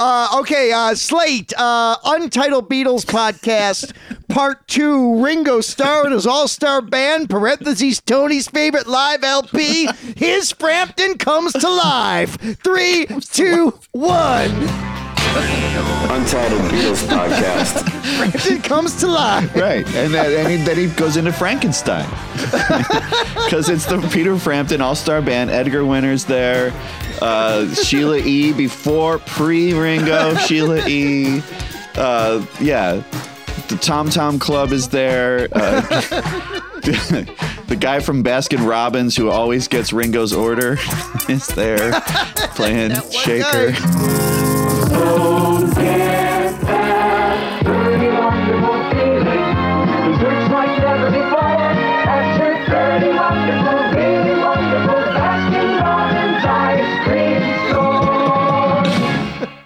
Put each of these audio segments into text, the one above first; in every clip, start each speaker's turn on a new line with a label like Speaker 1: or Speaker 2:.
Speaker 1: Uh, okay, uh, Slate, uh, Untitled Beatles podcast, part two. Ringo Starr and his all star band, parentheses, Tony's favorite live LP. His Frampton comes to life. Three, two, one.
Speaker 2: Untitled Beatles podcast.
Speaker 1: it comes to life.
Speaker 3: Right, and, that, and he, then he goes into Frankenstein because it's the Peter Frampton All Star Band. Edgar Winter's there, uh, Sheila E. before pre Ringo, Sheila E. Uh, yeah, the Tom Tom Club is there. Uh, the guy from Baskin Robbins who always gets Ringo's order is there playing Shaker.
Speaker 1: guy.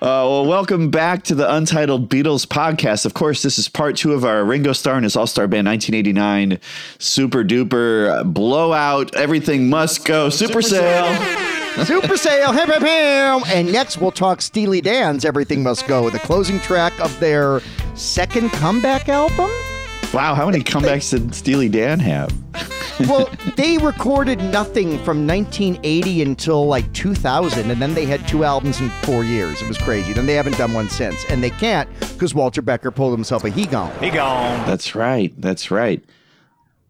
Speaker 3: Uh, welcome back to the Untitled Beatles podcast. Of course, this is part two of our Ringo Starr and his All Star Band 1989 super duper blowout. Everything must go super sale.
Speaker 1: Super sale, him, him, him. And next we'll talk Steely Dan's Everything Must Go, the closing track of their second comeback album.
Speaker 3: Wow, how many comebacks did Steely Dan have?
Speaker 1: Well, they recorded nothing from 1980 until like 2000, and then they had two albums in four years. It was crazy. Then they haven't done one since, and they can't because Walter Becker pulled himself a he gone. he gone.
Speaker 3: That's right. That's right.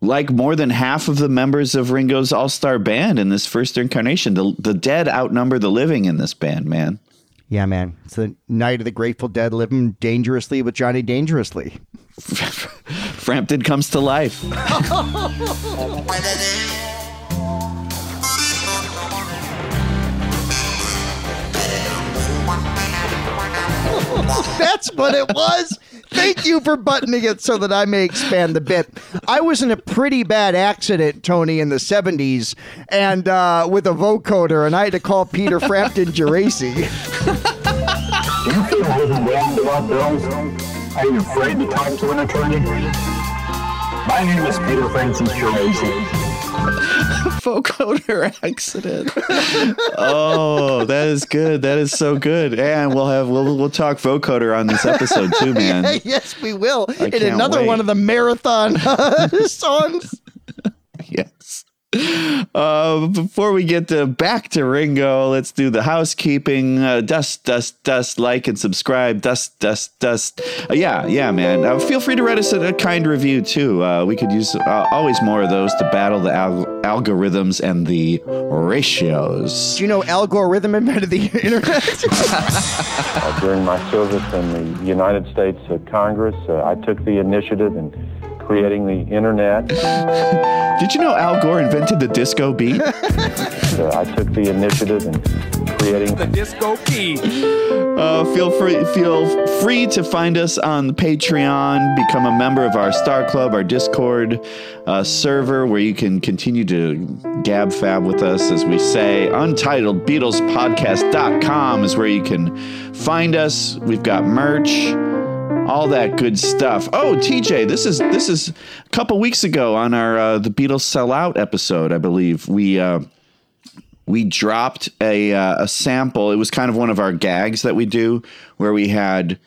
Speaker 3: Like more than half of the members of Ringo's All Star Band in this first incarnation, the the dead outnumber the living in this band. Man,
Speaker 1: Yeah, man. It's the night of the Grateful Dead living dangerously with Johnny Dangerously.
Speaker 3: Frampton comes to life.
Speaker 1: That's what it was. Thank you for buttoning it so that I may expand the bit. I was in a pretty bad accident, Tony, in the 70s, and uh, with a vocoder, and I had to call Peter Frampton Geraci.
Speaker 4: Do you feel overwhelmed about bills? Are you afraid to talk to an attorney? My name is Peter Francis Geraci.
Speaker 3: vocoder accident. oh, that is good. That is so good. And we'll have we'll we'll talk vocoder on this episode too, man.
Speaker 1: yes, we will. In
Speaker 3: can't
Speaker 1: another
Speaker 3: wait.
Speaker 1: one of the marathon songs.
Speaker 3: yes. Uh, before we get to back to Ringo, let's do the housekeeping. Uh, dust, dust, dust. Like and subscribe. Dust, dust, dust. Uh, yeah, yeah, man. Uh, feel free to write us a, a kind review too. Uh, we could use uh, always more of those to battle the al- algorithms and the ratios.
Speaker 1: Do you know algorithm invented the internet?
Speaker 5: Uh, during my service in the United States uh, Congress, uh, I took the initiative in creating the internet.
Speaker 3: Did you know Al Gore invented the disco beat?
Speaker 5: Uh, I took the initiative in creating the disco beat.
Speaker 3: Uh, feel free feel free to find us on Patreon. Become a member of our Star Club, our Discord uh, server, where you can continue to gab fab with us, as we say. Untitled Beatles Podcast.com is where you can find us. We've got merch. All that good stuff. Oh, TJ, this is this is a couple weeks ago on our uh, the Beatles Sell Out episode, I believe. We uh, we dropped a uh, a sample. It was kind of one of our gags that we do, where we had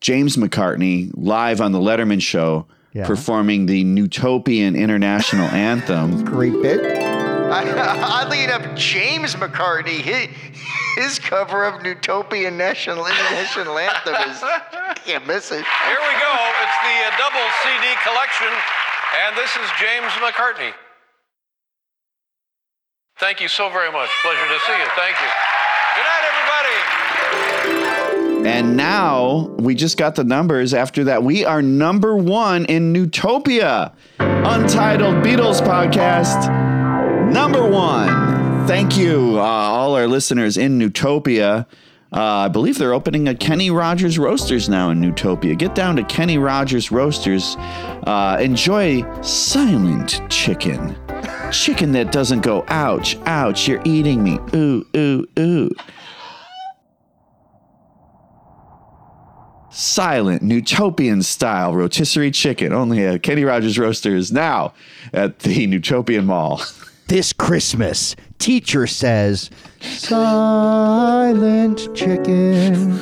Speaker 3: James McCartney live on the Letterman show
Speaker 1: Yeah.
Speaker 3: performing the Utopian International Anthem.
Speaker 1: Great bit. Oddly enough, James McCartney, his, his cover of Utopian National International Anthem is can't miss it.
Speaker 6: Here we go. It's the uh, double CD collection, and this is James McCartney. Thank you so very much. Pleasure to see you. Thank you. Good night, everybody.
Speaker 3: And now we just got the numbers after that. We are number one in Nutopia, Untitled Beatles podcast. Number one. Thank you, uh, all our listeners in Nutopia. Uh, I believe they're opening a Kenny Rogers Roasters now in Nutopia. Get down to Kenny Rogers Roasters. Uh, enjoy silent chicken. Chicken that doesn't go, ouch, ouch, you're eating me. Ooh, ooh, ooh. silent Nutopian style rotisserie chicken only at Kenny Rogers Roasters now at the Nutopian Mall.
Speaker 1: This Christmas, teacher says, Silent chicken,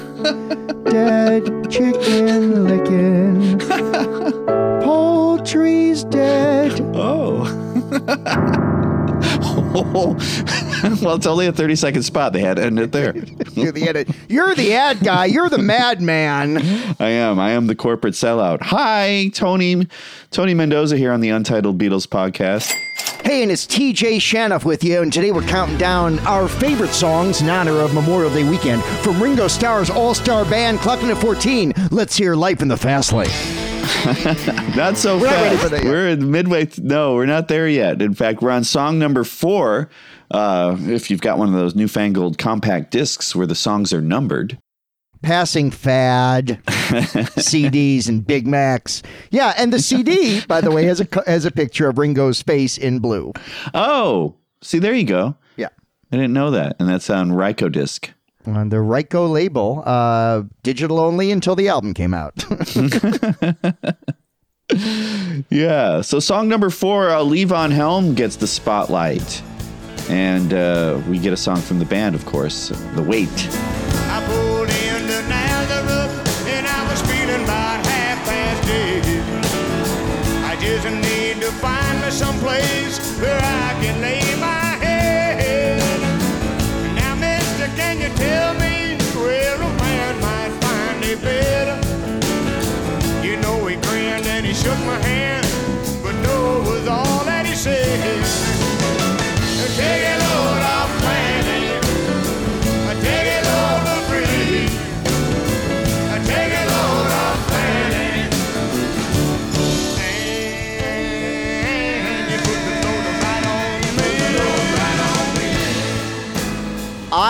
Speaker 1: dead chicken licking, poultry's dead.
Speaker 3: Oh. well, it's only a 30 second spot. They had to end it there.
Speaker 1: You're the, edit- you're the ad guy. You're the madman.
Speaker 3: I am. I am the corporate sellout. Hi, Tony. Tony Mendoza here on the Untitled Beatles podcast.
Speaker 1: Hey, and it's TJ Shanoff with you, and today we're counting down our favorite songs in honor of Memorial Day weekend from Ringo Starr's All Star Band, clocking at 14. Let's hear Life in the Fast Lane.
Speaker 3: Not so
Speaker 1: We're not
Speaker 3: fast.
Speaker 1: ready for that yet.
Speaker 3: We're in midway. Th- no, we're not there yet. In fact, we're on song number four. Uh, if you've got one of those newfangled compact discs where the songs are numbered.
Speaker 1: Passing fad, CDs and Big Macs. Yeah, and the CD, by the way, has a has a picture of Ringo's face in blue.
Speaker 3: Oh, see, there you go.
Speaker 1: Yeah.
Speaker 3: I didn't know that. And that's on Ryko disc.
Speaker 1: On the Ryko label, uh, digital only until the album came out.
Speaker 3: Yeah. So song number four, uh, Levon Helm gets the spotlight. And uh, we get a song from the band, of course, The Weight.
Speaker 2: I pulled into Nazareth and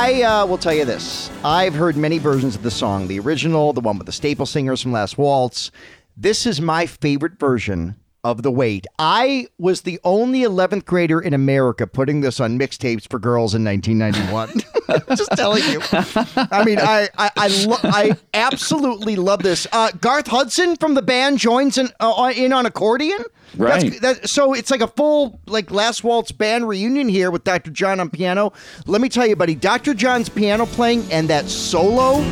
Speaker 2: I
Speaker 1: uh, will tell you this. I've heard many versions of the song. The original, the one with the staple singers from Last Waltz. This is my favorite version of The weight. I was the only 11th grader in America putting this on mixtapes for girls in 1991. Just telling you. I mean, I I I, lo- I absolutely love this. Uh, Garth Hudson from the band joins in, uh, in on accordion. That's-
Speaker 3: Right.
Speaker 1: that, so it's like a full like Last Waltz band reunion here with Dr. John on piano. Let me tell you, buddy, Dr. John's piano playing and that solo.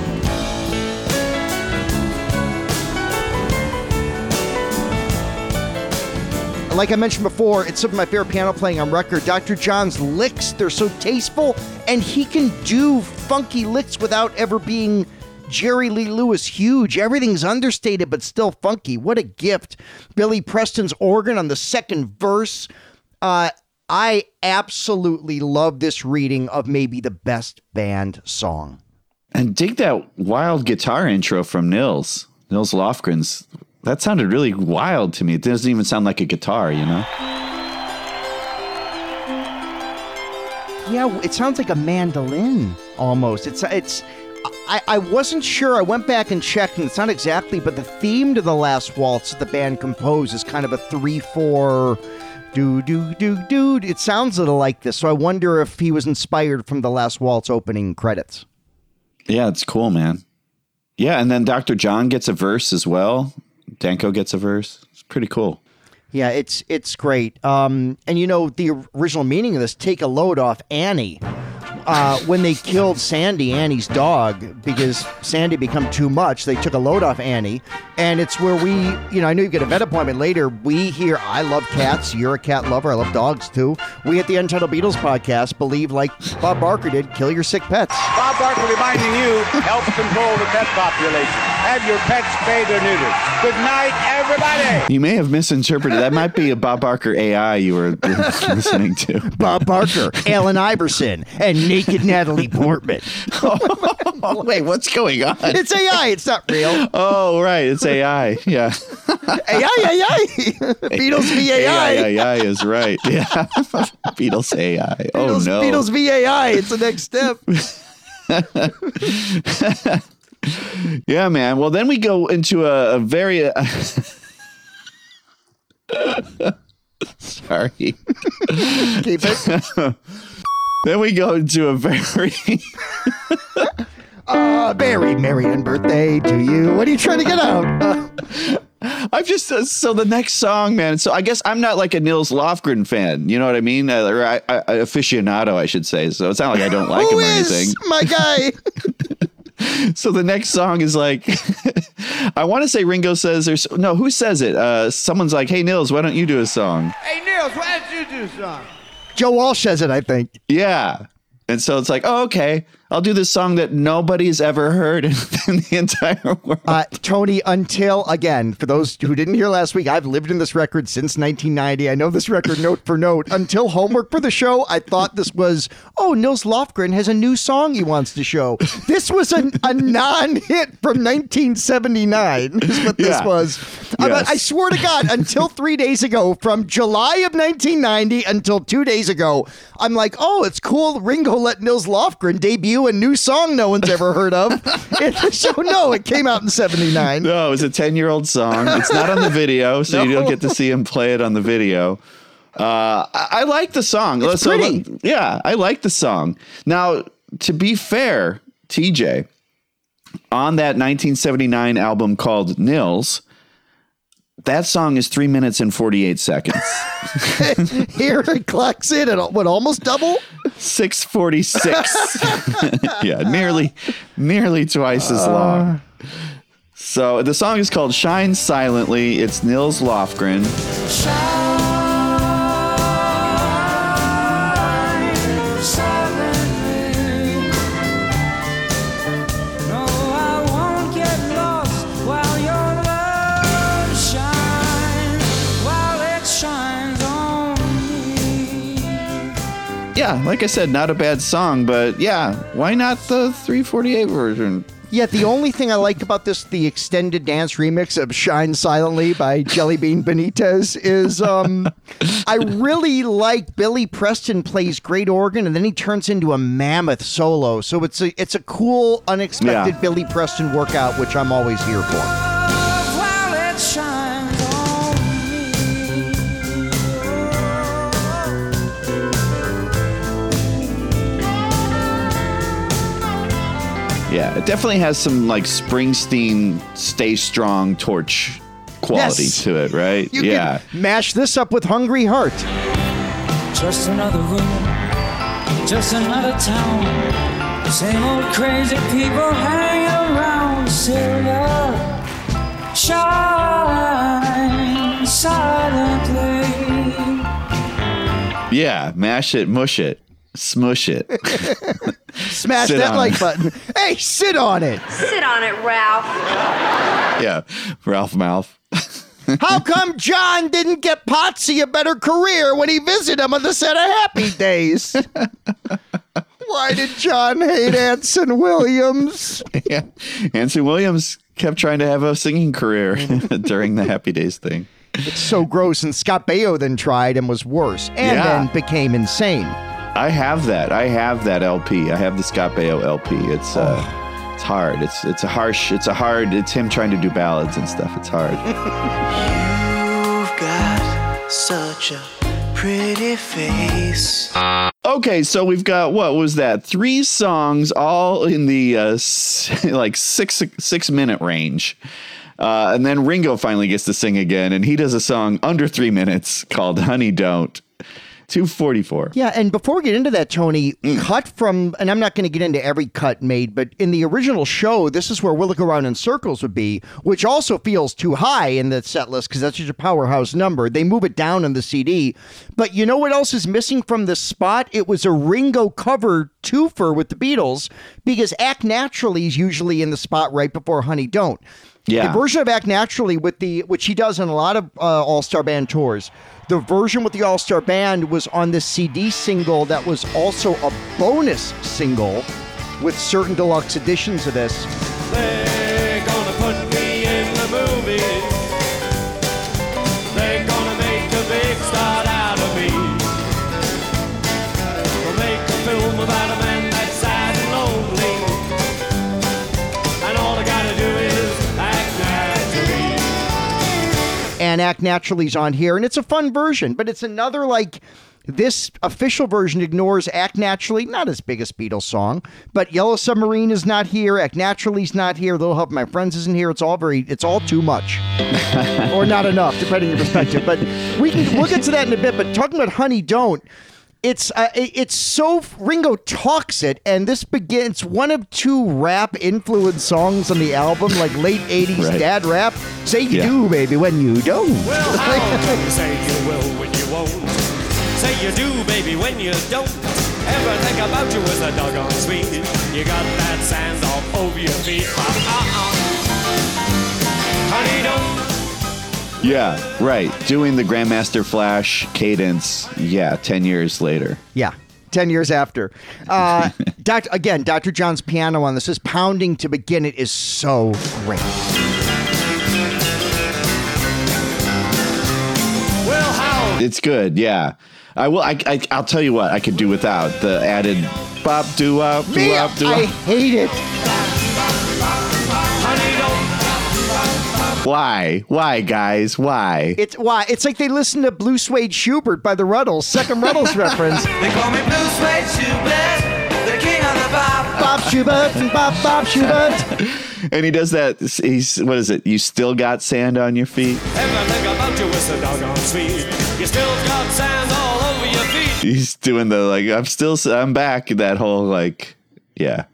Speaker 1: Like I mentioned before, it's some of my favorite piano playing on record. Dr. John's licks, they're so tasteful, and he can do funky licks without ever being Jerry Lee Lewis huge. Everything's understated but still funky. What a gift. Billy Preston's organ on the second verse. Uh, I absolutely love this reading of maybe the best band song.
Speaker 3: And dig that wild guitar intro from Nils. Nils Lofgren's. That sounded really wild to me. It doesn't even sound like a guitar, you know?
Speaker 1: Yeah, it sounds like a mandolin almost. It's it's. I, I wasn't sure. I went back and checked, and it's not exactly, but the theme to the last waltz that the band composed is kind of a three-four, do do do do. It sounds a little like this, so I wonder if he was inspired from the last waltz opening credits.
Speaker 3: Yeah, it's cool, man. Yeah, and then Dr. John gets a verse as well. Danko gets a verse. It's pretty cool.
Speaker 1: Yeah, it's it's great. Um, and you know the original meaning of this: take a load off Annie. Uh, when they killed Sandy, Annie's dog, because Sandy become too much, they took a load off Annie, and it's where we, you know, I know you get a vet appointment later. We here, I love cats. You're a cat lover. I love dogs too. We at the Untitled Beatles podcast believe, like Bob Barker did, kill your sick pets.
Speaker 2: Bob Barker reminding you, help control the pet population. Have your pets spayed or neutered. Good night, everybody.
Speaker 3: You may have misinterpreted. That might be a Bob Barker AI you were listening to.
Speaker 1: Bob Barker, Allen Iverson, and naked Natalie Portman.
Speaker 3: oh, Wait, what's going on?
Speaker 1: It's AI. It's not real.
Speaker 3: Oh, right. It's AI. Yeah.
Speaker 1: AI, AI. Beatles v AI.
Speaker 3: AI, AI is right. Yeah. Beatles AI. Oh, no.
Speaker 1: Beatles v AI. It's the next step.
Speaker 3: Yeah, man. Well, then we go into a, a very. Uh, sorry.
Speaker 1: Keep it.
Speaker 3: Then we go into a very.
Speaker 1: Uh, very merry and birthday to you. What are you trying to get out? Uh,
Speaker 3: I've just uh, so the next song, man. So I guess I'm not like a Nils Lofgren fan. You know what I mean? Uh, or I, I, aficionado, I should say. So it's not like I don't like him or
Speaker 1: is
Speaker 3: anything.
Speaker 1: my guy?
Speaker 3: So the next song is like, I want to say Ringo says there's no who says it. Uh, someone's like, Hey Nils, why don't you do a song?
Speaker 2: Hey, Nils, why don't you do something?
Speaker 1: Joe Walsh says it, I think.
Speaker 3: Yeah. And so it's like, oh, okay, I'll do this song that nobody's ever heard in, the entire world.
Speaker 1: Uh, Tony, until again, for those who didn't hear last week, I've lived in this record since 1990. I know this record note for note. Until homework for the show, I thought this was, oh, Nils Lofgren has a new song he wants to show. This was a, a non hit from 1979, is what this
Speaker 3: Yeah.
Speaker 1: was. I-
Speaker 3: Yes.
Speaker 1: I swear to God, until three days ago, from July of 1990 until two days ago, I'm like, oh, it's cool. Ringo let Nils Lofgren debut a new song no one's ever heard of. And so, no, it came out in 79.
Speaker 3: No, it was a 10 year old song. It's not on the video, so you don't get to see him play it on the video. Uh, I, I like the song.
Speaker 1: It's
Speaker 3: So,
Speaker 1: pretty.
Speaker 3: yeah, I like the song. Now, to be fair, TJ, on that 1979 album called Nils, that song is three minutes and 48 seconds.
Speaker 1: Here it clocks in at what almost double.
Speaker 3: 646. yeah, nearly nearly twice as uh. long. So the song is called Shine Silently. It's Nils Lofgren. Yeah, like I said, not a bad song, but yeah, why not the 348 version?
Speaker 1: Yeah, the only thing I like about this, the extended dance remix of Shine Silently by Jellybean Benitez, is um, I really like Billy Preston plays great organ and then he turns into a mammoth solo. So it's a it's a cool, unexpected
Speaker 3: Yeah.
Speaker 1: Billy Preston workout, which I'm always here for.
Speaker 3: Yeah, it definitely has some like Springsteen stay strong torch quality
Speaker 1: Yes.
Speaker 3: to it, right?
Speaker 1: You
Speaker 3: yeah.
Speaker 1: can mash this up with Hungry Heart.
Speaker 7: Just another room, just another town. Same old crazy people hanging around. Silver, shine silently.
Speaker 3: Yeah, mash it, mush it, smush it.
Speaker 1: Smash
Speaker 3: Sit
Speaker 1: that like
Speaker 3: it.
Speaker 1: button. Hey, sit on it.
Speaker 8: Sit on it, Ralph.
Speaker 3: yeah, Ralph Mouth.
Speaker 1: How come John didn't get Potsy a better career when he visited him on the set of Happy Days? Why did John hate Anson Williams?
Speaker 3: yeah, Anson Williams kept trying to have a singing career during the Happy Days thing.
Speaker 1: It's so gross, and Scott Baio then tried and was worse, and
Speaker 3: Yeah.
Speaker 1: then became insane.
Speaker 3: I have that. I have that LP. I have the Scott Baio LP. It's uh, it's hard. It's it's a harsh. It's a hard. It's him trying to do ballads and stuff. It's hard.
Speaker 9: You've got such a pretty face.
Speaker 3: Okay, so we've got what was that? Three songs, all in the uh, s- like six six minute range. Uh, and then Ringo finally gets to sing again, and he does a song under three minutes called "Honey Don't." Two forty four.
Speaker 1: Yeah, and before we get into that, Tony, mm. cut from, and I'm not going to get into every cut made, but in the original show, this is where We'll Look Around in Circles would be, which also feels too high in the set list because that's such a powerhouse number. They move it down in the CD. But you know what else is missing from this spot? It was a Ringo cover twofer with the Beatles because Act Naturally is usually in the spot right before Honey Don't.
Speaker 3: Yeah.
Speaker 1: The version of Act Naturally with the which he does on a lot of uh, All Star Band tours. The version with the All Star Band was on the CD single that was also a bonus single with certain deluxe editions of this.
Speaker 2: They're Act
Speaker 1: Naturally's on here, and it's a fun version, but it's another like This official version ignores Act Naturally, not his biggest Beatles song, but Yellow Submarine is not here. Act Naturally's not here. Little Help My Friends isn't here. It's all very, it's all too much, or not enough, depending on your perspective. But we can, we'll get to that in a bit. But talking about Honey Don't, it's uh, it's so Ringo talks it, and this begins one of two rap influenced songs on the album, like late '80s
Speaker 3: Right.
Speaker 1: dad rap. Say you
Speaker 3: Yeah.
Speaker 1: do, baby, when you don't.
Speaker 8: Well, how can you say you will when you won't? Say you do, baby, when you don't. Everything about you is a doggone sweet. You got that sand all over your feet. Uh-uh. Honey, don't.
Speaker 3: Yeah, right. Doing the Grandmaster Flash cadence. Yeah, 10 years later.
Speaker 1: Yeah. 10 years after. Uh, doc, again, Dr. John's piano on this is pounding to begin it is so great.
Speaker 8: Well, how?
Speaker 3: It's good, yeah. I will. I, I, I'll tell you what. I could do without the added bop doo wop doo
Speaker 1: Me,
Speaker 3: wop doo
Speaker 1: I hate it.
Speaker 3: Why? Why, guys? Why?
Speaker 1: It's why it's like they listen to Blue Suede Schubert by the Rutles, second Rutles reference.
Speaker 7: They call me Blue Suede Schubert, the king of the pop.
Speaker 1: Bob Schubert and Bob Bob Schubert.
Speaker 3: And he does that. He's what is it? You still got sand on your feet.
Speaker 8: Everything about you is a doggone sweet. You still got sand all over your feet.
Speaker 3: He's doing the like. I'm still. I'm back. That whole like, yeah,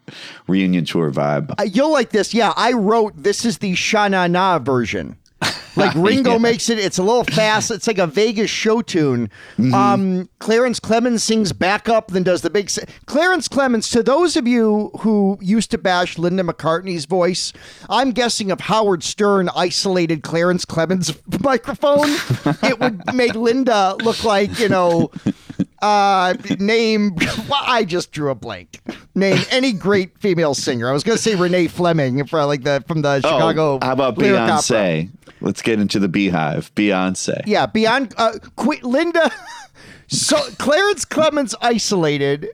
Speaker 3: reunion tour vibe.
Speaker 1: Uh, you'll like this. Yeah, I wrote this is the Sha Na version. Like Ringo
Speaker 3: Yeah.
Speaker 1: makes it. It's a little fast. It's like a Vegas show tune.
Speaker 3: Mm-hmm.
Speaker 1: Um, Clarence Clemons sings backup, then does the big. Clarence Clemons. To those of you who used to bash Linda McCartney's voice, I'm guessing if Howard Stern isolated Clarence Clemons' microphone, it would make Linda look like you know. Uh, name. Well, I just drew a blank. Name any great female singer. I was going to say Renee Fleming from like the from the Chicago.
Speaker 3: oh, how about
Speaker 1: lyric opera.
Speaker 3: Beyonce? Let's get into the Beehive. Beyonce.
Speaker 1: Yeah, beyond uh, Qu- Linda. So Clarence Clemons isolated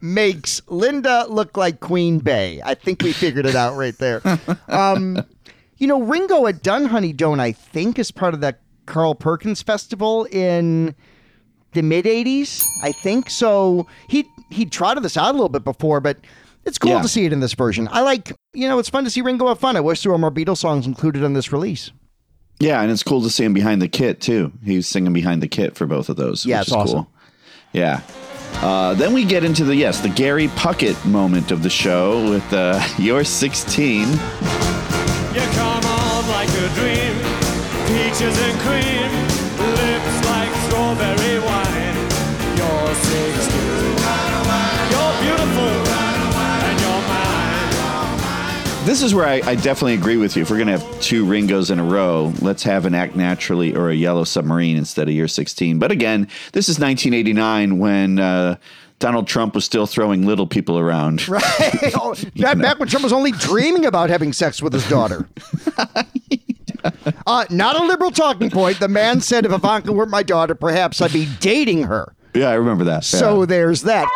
Speaker 1: makes Linda look like Queen Bey. I think we figured it out right there. Um, you know, Ringo had done Honey Don't, I think, as part of that Carl Perkins festival in the mid '80s. I think so. He he trotted this out a little bit before, but it's cool
Speaker 3: Yeah.
Speaker 1: to see it in this version. I like. You know, it's fun to see Ringo have fun. I wish there were more Beatles songs included on this release.
Speaker 3: Yeah, and it's cool to see him behind the kit too. He's singing behind the kit for both of those.
Speaker 1: Yeah,
Speaker 3: which
Speaker 1: it's
Speaker 3: is
Speaker 1: awesome.
Speaker 3: Cool. Yeah. Uh, then we get into the yes, the Gary Puckett moment of the show with uh, "You're 16."
Speaker 8: You come on like a dream, peaches and cream,
Speaker 3: This is where I, I definitely agree with you. If we're gonna have two Ringos in a row, let's have an Act Naturally or a Yellow Submarine instead of "You're 16." But again, this is 1989 when uh, Donald Trump was still throwing little people around.
Speaker 1: Right. Oh, back, back when Trump was only dreaming about having sex with his daughter. uh, not a liberal talking point. The man said, if Ivanka weren't my daughter, perhaps I'd be dating her.
Speaker 3: Yeah, I remember that.
Speaker 1: So
Speaker 3: Yeah.
Speaker 1: there's that.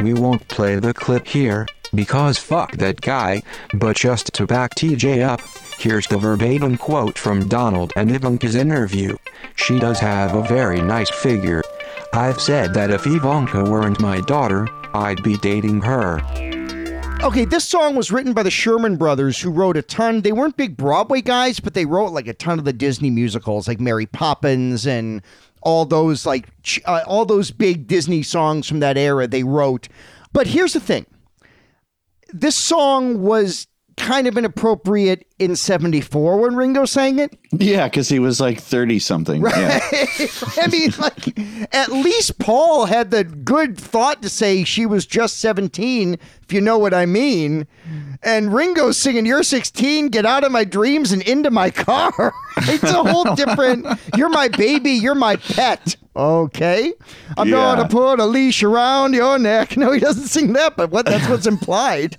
Speaker 10: We won't play the clip here, because fuck that guy, but just to back TJ up, here's the verbatim quote from Donald and Ivanka's interview. She does have a very nice figure. I've said that if Ivanka weren't my daughter, I'd be dating her.
Speaker 1: Okay, this song was written by the Sherman brothers, who wrote a ton. They weren't big Broadway guys, but they wrote like a ton of the Disney musicals, like Mary Poppins and all those like uh, all those big Disney songs from that era. They wrote. But here's the thing: this song was kind of inappropriate in '74 when Ringo sang it.
Speaker 3: yeah, because he was like 30 something. Yeah.
Speaker 1: I mean, like, at least Paul had the good thought to say she was just 17, if you know what I mean. And Ringo's singing, You're 16, get out of my dreams and into my car. it's a whole different, You're my baby, you're my pet. Okay. I'm
Speaker 3: Yeah.
Speaker 1: going to put a leash around your neck. No, he doesn't sing that, but what that's what's implied.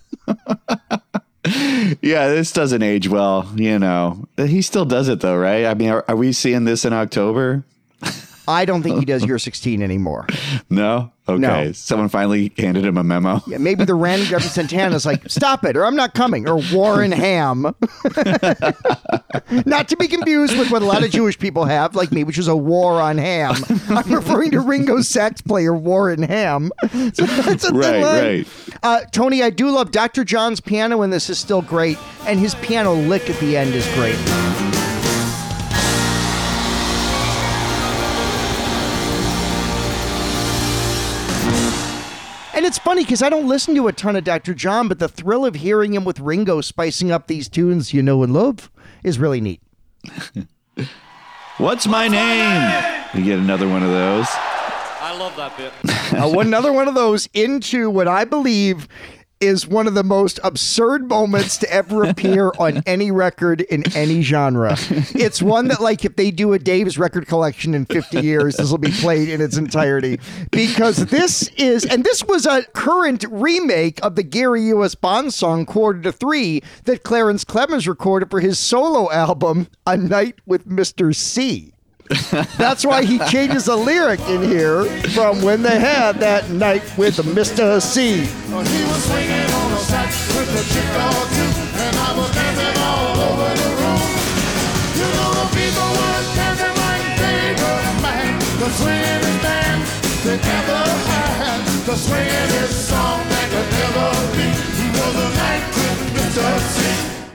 Speaker 3: Yeah, this doesn't age well, you know. He still does it though, right? I mean, are, are we seeing this in October?
Speaker 1: I don't think he does You're 16 anymore.
Speaker 3: No? Okay.
Speaker 1: No.
Speaker 3: Someone finally handed him a memo.
Speaker 1: Yeah, maybe the random Devin Santana's like, stop it, or I'm not coming, or Warren Ham. not to be confused with what a lot of Jewish people have, like me, which is a war on ham. I'm referring to Ringo's sax player, Warren Ham. So that's a
Speaker 3: Right,
Speaker 1: line.
Speaker 3: right.
Speaker 1: Uh, Tony, I do love Dr. John's piano, and this is still great, and his piano lick at the end is great. And it's funny because I don't listen to a ton of Dr. John, but the thrill of hearing him with Ringo spicing up these tunes you know and love is really neat.
Speaker 3: What's my name? You get another one of those.
Speaker 11: I love that bit.
Speaker 1: uh, one another one of those into what I believe is one of the most absurd moments to ever appear on any record in any genre. It's one that, like, if they do a Dave's record collection in 50 years, this will be played in its entirety. Because this is, and this was a current remake of the Gary U.S. Bond song, Quarter to Three, that Clarence Clemons recorded for his solo album, A Night with Mr. C. That's why he changes a lyric in here from when they had that night with Mr. C.
Speaker 12: He was swinging sax with a chick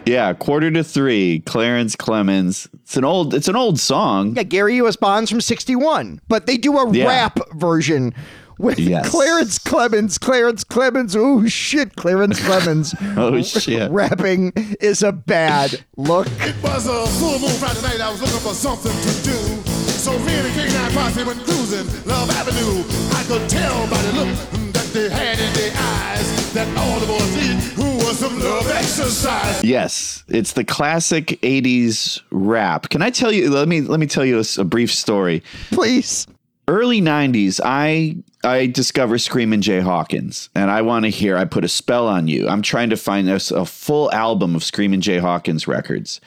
Speaker 3: Yeah, quarter to three. Clarence Clemons. It's an old. It's an old song.
Speaker 1: Yeah, Gary U.S. Bonds from 61. But they do a
Speaker 3: Yeah.
Speaker 1: rap version with
Speaker 3: Yes.
Speaker 1: Clarence Clemons. Clarence Clemons. Oh, shit. Clarence Clemons.
Speaker 3: Oh shit.
Speaker 1: Rapping is a bad look.
Speaker 12: It was a full moon Friday night. I was looking for something to do. So me and the King Nine Posse went cruising Love Avenue. I could tell by the look that they had in their eyes that all the boys needed was some love exercise.
Speaker 3: Yes, it's the classic '80s rap. Can I tell you? Let me let me tell you a brief story.
Speaker 1: Please.
Speaker 3: Early '90s, I I discover Screamin' Jay Hawkins, and I want to hear. I put a spell on you. I'm trying to find a full album of Screamin' Jay Hawkins records,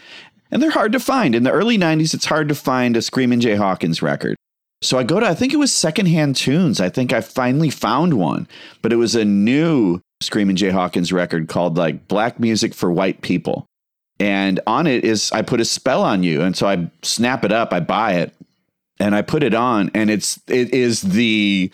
Speaker 3: and they're hard to find. In the early '90s, it's hard to find a Screamin' Jay Hawkins record. So I go to, I think it was Secondhand Tunes. I think I finally found one, but it was a new Screamin' Jay Hawkins record called like Black Music for White People. And on it is, I put a spell on you. And so I snap it up, I buy it, and I put it on, and it's, it is the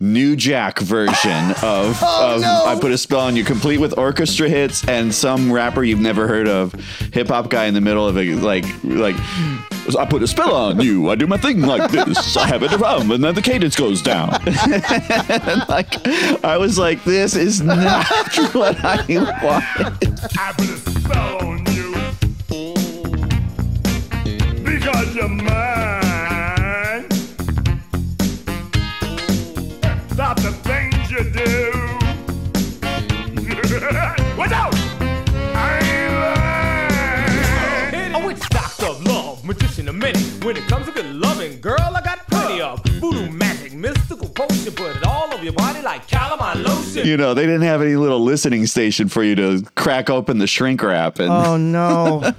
Speaker 3: New Jack version of,
Speaker 1: Oh,
Speaker 3: of
Speaker 1: no.
Speaker 3: I put a spell on you, complete with orchestra hits and some rapper you've never heard of, hip hop guy in the middle of it, like like I put a spell on you. I do my thing like this. I have it around, and then the cadence goes down. like I was like, this is not what I wanted.
Speaker 12: I put a spell on you
Speaker 11: your body like calamine lotion.
Speaker 3: You know, they didn't have any little listening station for you to crack open the shrink wrap and
Speaker 1: Oh, no.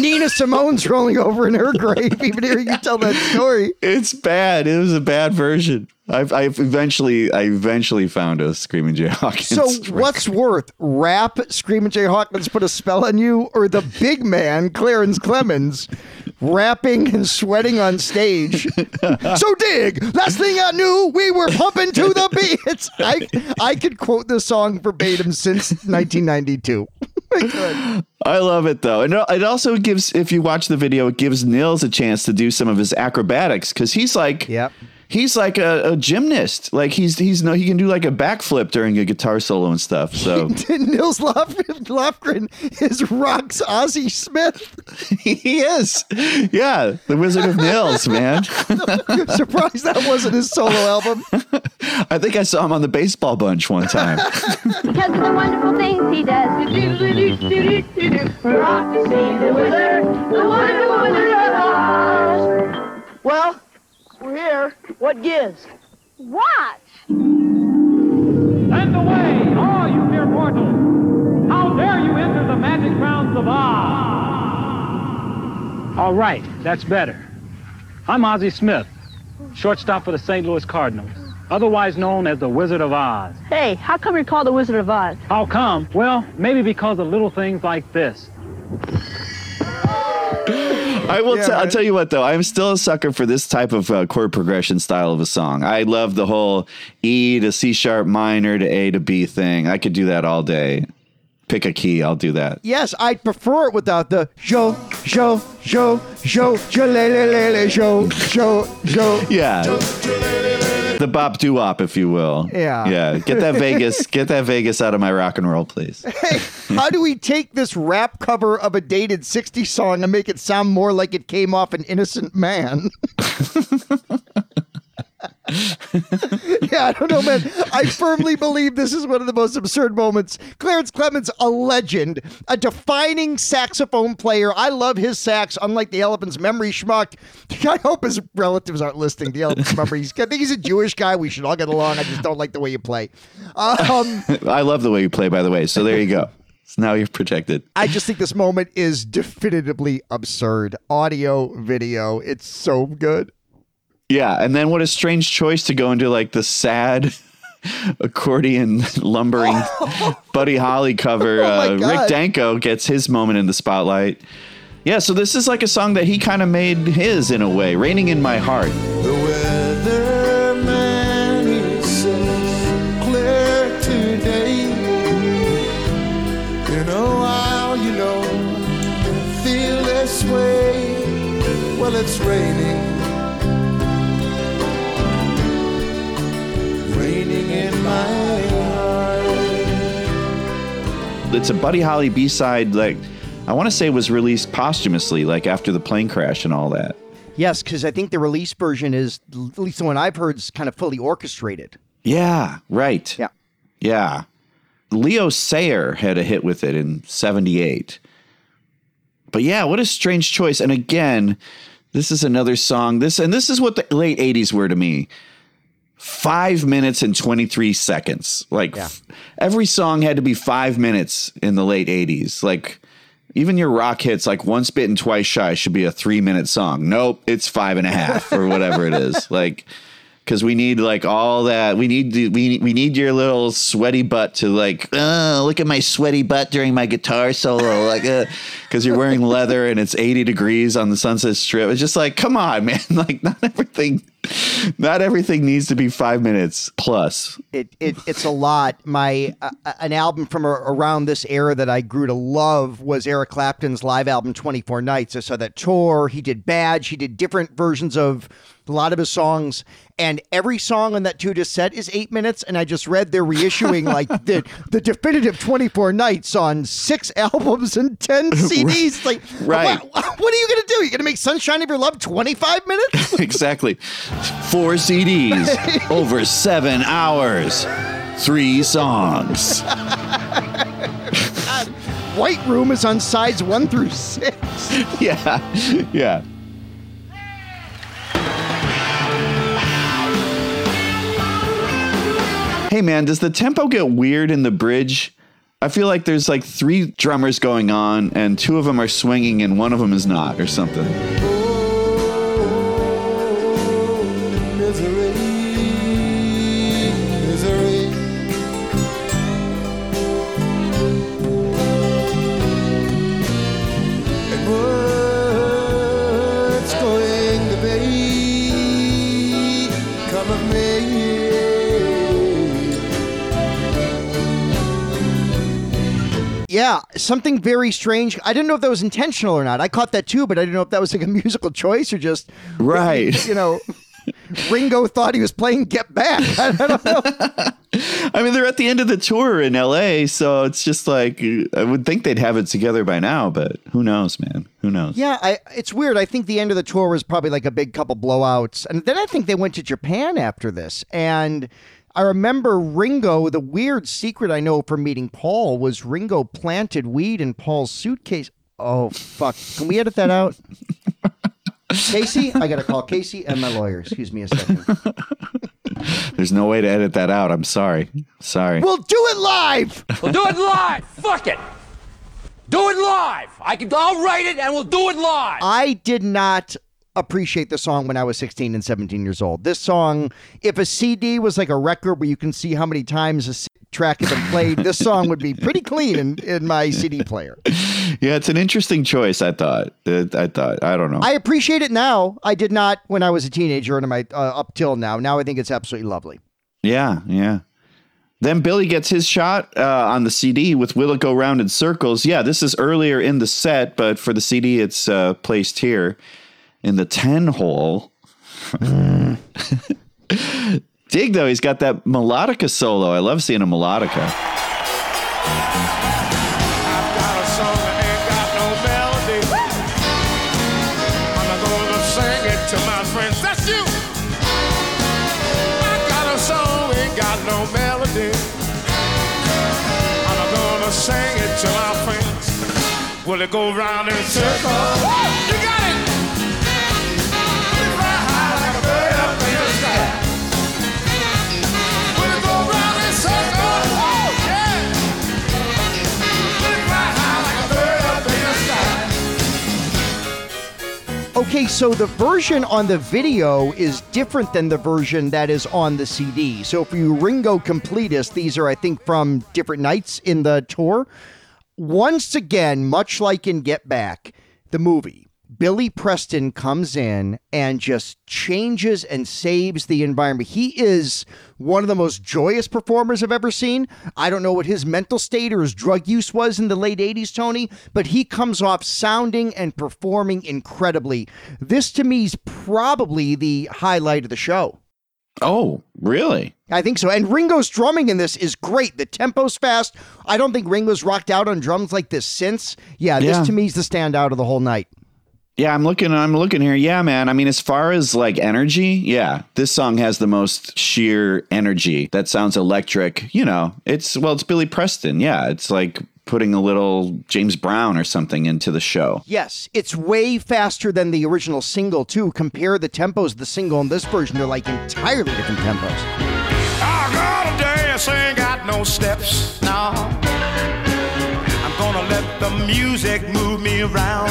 Speaker 1: Nina Simone's rolling over in her grave, even hearing you tell that story.
Speaker 3: It's bad. It was a bad version. I've, I've eventually, I eventually found a Screaming Jay Hawkins.
Speaker 1: So,
Speaker 3: record.
Speaker 1: what's worth? Rap, Screaming Jay Hawkins put a spell on you, or the big man, Clarence Clemons, rapping and sweating on stage? so, dig, last thing I knew, we were pumping to the beats. I, I could quote this song verbatim since 1992. I could.
Speaker 3: I love it though, and it also gives. If you watch the video, it gives Nils a chance to do some of his acrobatics because he's like,
Speaker 1: Yep.
Speaker 3: He's like a, a gymnast. Like he's he's no, he can do like a backflip during a guitar solo and stuff. So
Speaker 1: Nils Lof- Lofgren is Rock's Ozzie Smith.
Speaker 3: he is, yeah, the Wizard of Nils, man.
Speaker 1: Surprised that wasn't his solo album.
Speaker 3: I think I saw him on the baseball bunch one time.
Speaker 13: Because of the wonderful things he does. Rock to see the wizard, the wonderful wizard of Oz.
Speaker 14: Well, we're here. What gives?
Speaker 13: Watch.
Speaker 15: Stand away, all you mere mortals! How dare you enter the magic grounds of Oz? All right, that's better. I'm Ozzie Smith, shortstop for the St. Louis Cardinals, otherwise known as the Wizard of Oz.
Speaker 16: Hey, how come you're called the Wizard of Oz?
Speaker 15: How come? Well, maybe because of little things like this.
Speaker 3: I will.
Speaker 15: Yeah,
Speaker 3: t- I'll tell you what, though. I'm still a sucker for this type of uh, chord progression style of a song. I love the whole E to C sharp minor to A to B thing. I could do that all day. Pick a key. I'll do that.
Speaker 1: Yes, I prefer it without the jo, jo, jo, jo, jo, le, le, le, le, jo, jo, jo.
Speaker 3: Yeah. The bop doo wop, if you will.
Speaker 1: Yeah.
Speaker 3: Yeah. Get that Vegas. Get that Vegas out of my rock and roll, please.
Speaker 1: How do we take this rap cover of a dated 60s song and make it sound more like it came off an innocent man? yeah, I don't know, man. I firmly believe this is one of the most absurd moments. Clarence Clemons, a legend, a defining saxophone player. I love his sax, unlike the Elephant's memory schmuck. I hope his relatives aren't listening the Elephant's memory. I think he's a Jewish guy. We should all get along. I just don't like the way you play. Um,
Speaker 3: I love the way you play, by the way. So there you go. So now you're protected.
Speaker 1: I just think this moment is definitively absurd. Audio, video, it's so good.
Speaker 3: Yeah, and then what a strange choice to go into like the sad accordion lumbering Buddy Holly cover.
Speaker 1: Oh
Speaker 3: uh, Rick Danko gets his moment in the spotlight. Yeah, so this is like a song that he kind of made his in a way, "Raining in My Heart."
Speaker 17: The weatherman, It's
Speaker 3: a Buddy Holly B-side like I want to say was released posthumously like after the plane crash and all that.
Speaker 1: Yes, because I think the release version is, at least the one I've heard, is kind of fully orchestrated.
Speaker 3: Yeah, right.
Speaker 1: Yeah.
Speaker 3: Yeah. Leo Sayer had a hit with it in 78. But yeah, what a strange choice. And again, this is another song. This and this is what the late 80s were to me. 5 minutes and 23 seconds. Like f- every song had to be 5 minutes in the late 80s. Like even your rock hits like once bitten twice shy should be a three minute song nope it's five and a half or whatever it is like because we need like all that we need to, we, we need your little sweaty butt to like oh look at my sweaty butt during my guitar solo like because you're wearing leather and it's 80 degrees on the sunset strip it's just like come on man like not everything not everything needs to be five minutes plus
Speaker 1: It, it it's a lot. My uh, an album from around this era that I grew to love was Eric Clapton's live album 24 Nights. I saw that tour. He did Badge. He did different versions of a lot of his songs, and every song on that two disc set is eight minutes. And I just read they're reissuing like the the definitive 24 Nights on six albums and 10 CDs. Like,
Speaker 3: Right.
Speaker 1: What, what are you gonna do? You're gonna make Sunshine of Your Love 25 minutes?
Speaker 3: exactly. Four CDs over seven hours, three songs.
Speaker 1: White Room is on sides one through six.
Speaker 3: Yeah, yeah. Hey man, does the tempo get weird in the bridge? I feel like there's like three drummers going on, and two of them are swinging, and one of them is not, or something.
Speaker 1: Yeah, something very strange. I didn't know if that was intentional or not. I caught that too, but I didn't know if that was like a musical choice or just
Speaker 3: Right.
Speaker 1: You know, Ringo thought he was playing Get Back. I don't know.
Speaker 3: I mean, they're at the end of the tour in LA, so it's just like I would think they'd have it together by now, but who knows, man? Who knows?
Speaker 1: Yeah, I, it's weird. I think the end of the tour was probably like a big couple blowouts, and then I think they went to Japan after this. And I remember Ringo. The weird secret I know from meeting Paul was Ringo planted weed in Paul's suitcase. Oh fuck! Can we edit that out? Casey, I gotta call Casey and my lawyer. Excuse me a second.
Speaker 3: There's no way to edit that out. I'm sorry. Sorry.
Speaker 1: We'll do it live.
Speaker 11: We'll do it live. Fuck it. Do it live. I can. I'll write it and we'll do it live.
Speaker 1: I did not appreciate the song when I was 16 and 17 years old. This song, if a CD was like a record where you can see how many times a track has been played, this song would be pretty clean in, in my CD player.
Speaker 3: Yeah, it's an interesting choice. I thought. I thought. I don't know.
Speaker 1: I appreciate it now. I did not when I was a teenager and my uh, up till now. Now I think it's absolutely lovely.
Speaker 3: Yeah, yeah. Then Billy gets his shot uh, on the CD with "Will It Go Round in Circles." Yeah, this is earlier in the set, but for the CD, it's uh, placed here in the ten hole. Dig though, he's got that melodica solo. I love seeing a melodica.
Speaker 2: Will it go round in circles?
Speaker 1: Okay, so the version on the video is different than the version that is on the CD. So for you Ringo completists, these are, I think, from different nights in the tour. Once again, much like in Get Back, the movie, Billy Preston comes in and just changes and saves the environment. He is one of the most joyous performers I've ever seen. I don't know what his mental state or his drug use was in the late 80s, Tony, but he comes off sounding and performing incredibly. This to me is probably the highlight of the show.
Speaker 3: Oh, really?
Speaker 1: I think so. And Ringo's drumming in this is great. The tempo's fast. I don't think Ringo's rocked out on drums like this since. Yeah, this
Speaker 3: Yeah.
Speaker 1: to me is the standout of the whole night.
Speaker 3: Yeah, I'm looking. I'm looking here. Yeah, man. I mean, as far as like energy, yeah, this song has the most sheer energy. That sounds electric. You know, it's well, it's Billy Preston. Yeah, it's like putting a little James Brown or something into the show.
Speaker 1: Yes, it's way faster than the original single, too. Compare the tempos of the single and this version, they're like entirely different tempos.
Speaker 2: I got a dance, ain't got no steps. No. I'm gonna let the music move me around.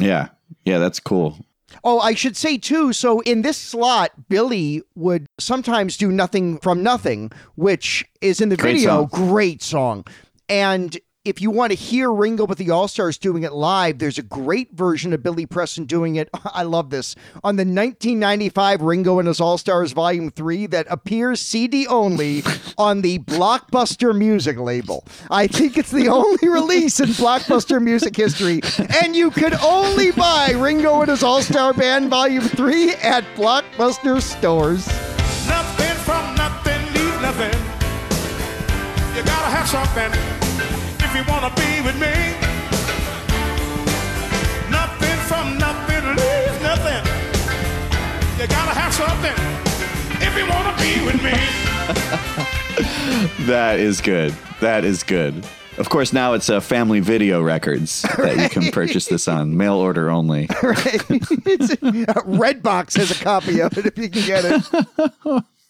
Speaker 3: Yeah, yeah, that's cool.
Speaker 1: Oh, I should say too. So in this slot, Billy would sometimes do nothing from nothing, which is in the
Speaker 3: Great
Speaker 1: video.
Speaker 3: song.
Speaker 1: Great song. And if you want to hear Ringo with the All Stars doing it live, there's a great version of Billy Preston doing it. I love this on the 1995 Ringo and his All Stars Volume 3 that appears CD only on the Blockbuster Music label. I think it's the only release in Blockbuster music history, and you could only buy Ringo and his All Star Band Volume 3 at Blockbuster stores.
Speaker 2: Nothing from nothing leaves nothing. You gotta have something you wanna be with me. Nothing from nothing leaves nothing. You gotta have something if you wanna be with me.
Speaker 3: That is good. That is good. Of course, now it's a Family Video Records that you can purchase this on mail order only.
Speaker 1: Right? it's, Redbox has a copy of it if you can get it.